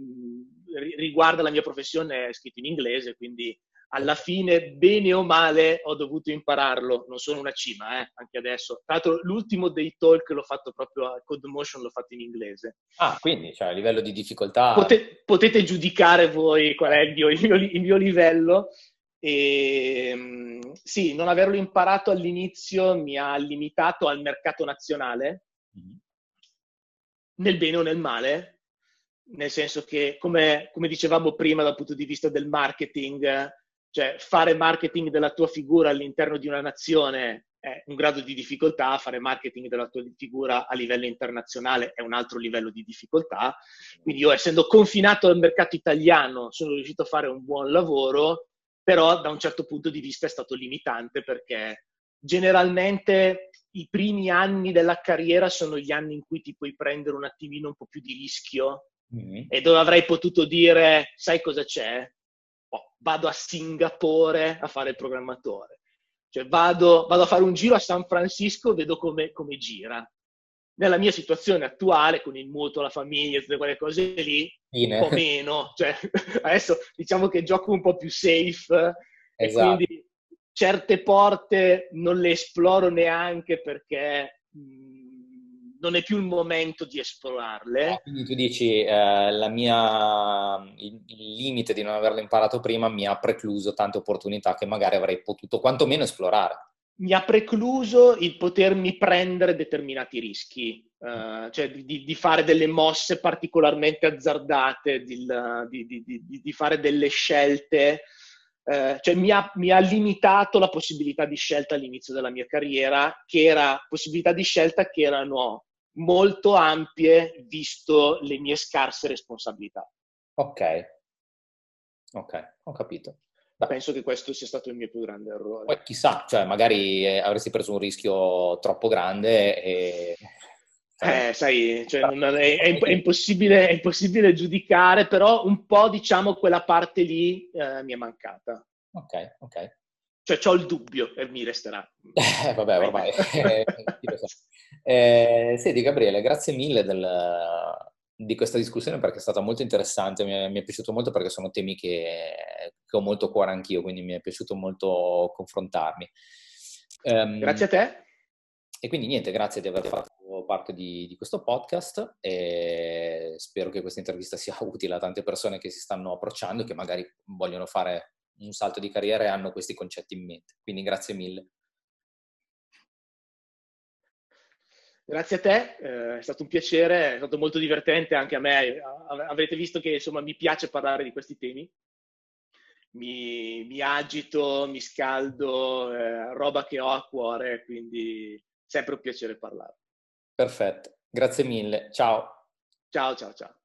riguarda la mia professione è scritto in inglese, quindi alla fine, bene o male, ho dovuto impararlo. Non sono una cima, eh, anche adesso. Tra l'altro, l'ultimo dei talk l'ho fatto proprio a Codemotion, l'ho fatto in inglese. Ah, quindi, cioè, a livello di difficoltà... Pote- potete giudicare voi qual è il mio, il mio, il mio livello. E, ehm, sì, non averlo imparato all'inizio mi ha limitato al mercato nazionale, mm-hmm. nel bene o nel male, nel senso che, come, come, dicevamo prima dal punto di vista del marketing, cioè fare marketing della tua figura all'interno di una nazione è un grado di difficoltà, fare marketing della tua figura a livello internazionale è un altro livello di difficoltà. Quindi io, essendo confinato al mercato italiano, sono riuscito a fare un buon lavoro però da un certo punto di vista è stato limitante perché generalmente i primi anni della carriera sono gli anni in cui ti puoi prendere un attimino un po' più di rischio mm-hmm. e dove avrei potuto dire, sai cosa c'è? Oh, vado a Singapore a fare il programmatore. Cioè vado, vado, a fare un giro a San Francisco, vedo come, come gira nella mia situazione attuale, con il mutuo, la famiglia, tutte quelle cose lì, Fine. un po' meno. Cioè, adesso diciamo che gioco un po' più safe esatto. e quindi certe porte non le esploro neanche perché mh, non è più il momento di esplorarle. Ah, quindi tu dici eh, mia, il, il, limite di non averlo imparato prima mi ha precluso tante opportunità che magari avrei potuto quantomeno esplorare mi ha precluso il potermi prendere determinati rischi, uh, cioè di, di, fare delle mosse particolarmente azzardate, di, di, di fare delle scelte. Uh, cioè mi ha, mi ha, limitato la possibilità di scelta all'inizio della mia carriera, che era possibilità di scelta che erano molto ampie visto le mie scarse responsabilità. Ok, ok, ho capito. Penso che questo sia stato il mio più grande errore. Poi chissà, cioè magari eh, avresti preso un rischio troppo grande e... Eh, sai, cioè, è, è, è, impossibile, è, impossibile, giudicare, però un po', diciamo, quella parte lì eh, mi è mancata. Ok, ok. Cioè, ho il dubbio e mi resterà. Eh, vabbè, ormai. eh, eh, senti, Gabriele, grazie mille del, di questa discussione perché è stata molto interessante, mi è, mi è piaciuto molto perché sono temi che, che, ho molto a cuore anch'io, quindi mi è piaciuto molto confrontarmi. Um, grazie a te. E quindi niente, grazie di aver fatto parte di, di, questo podcast e spero che questa intervista sia utile a tante persone che si stanno approcciando e che magari vogliono fare un salto di carriera e hanno questi concetti in mente. Quindi grazie mille. Grazie a te, eh, è stato un piacere, è stato molto divertente anche a me. Avrete visto che insomma mi piace parlare di questi temi. Mi, mi agito, mi scaldo, eh, roba che ho a cuore, quindi sempre un piacere parlare. Perfetto, grazie mille. Ciao. Ciao, ciao, ciao.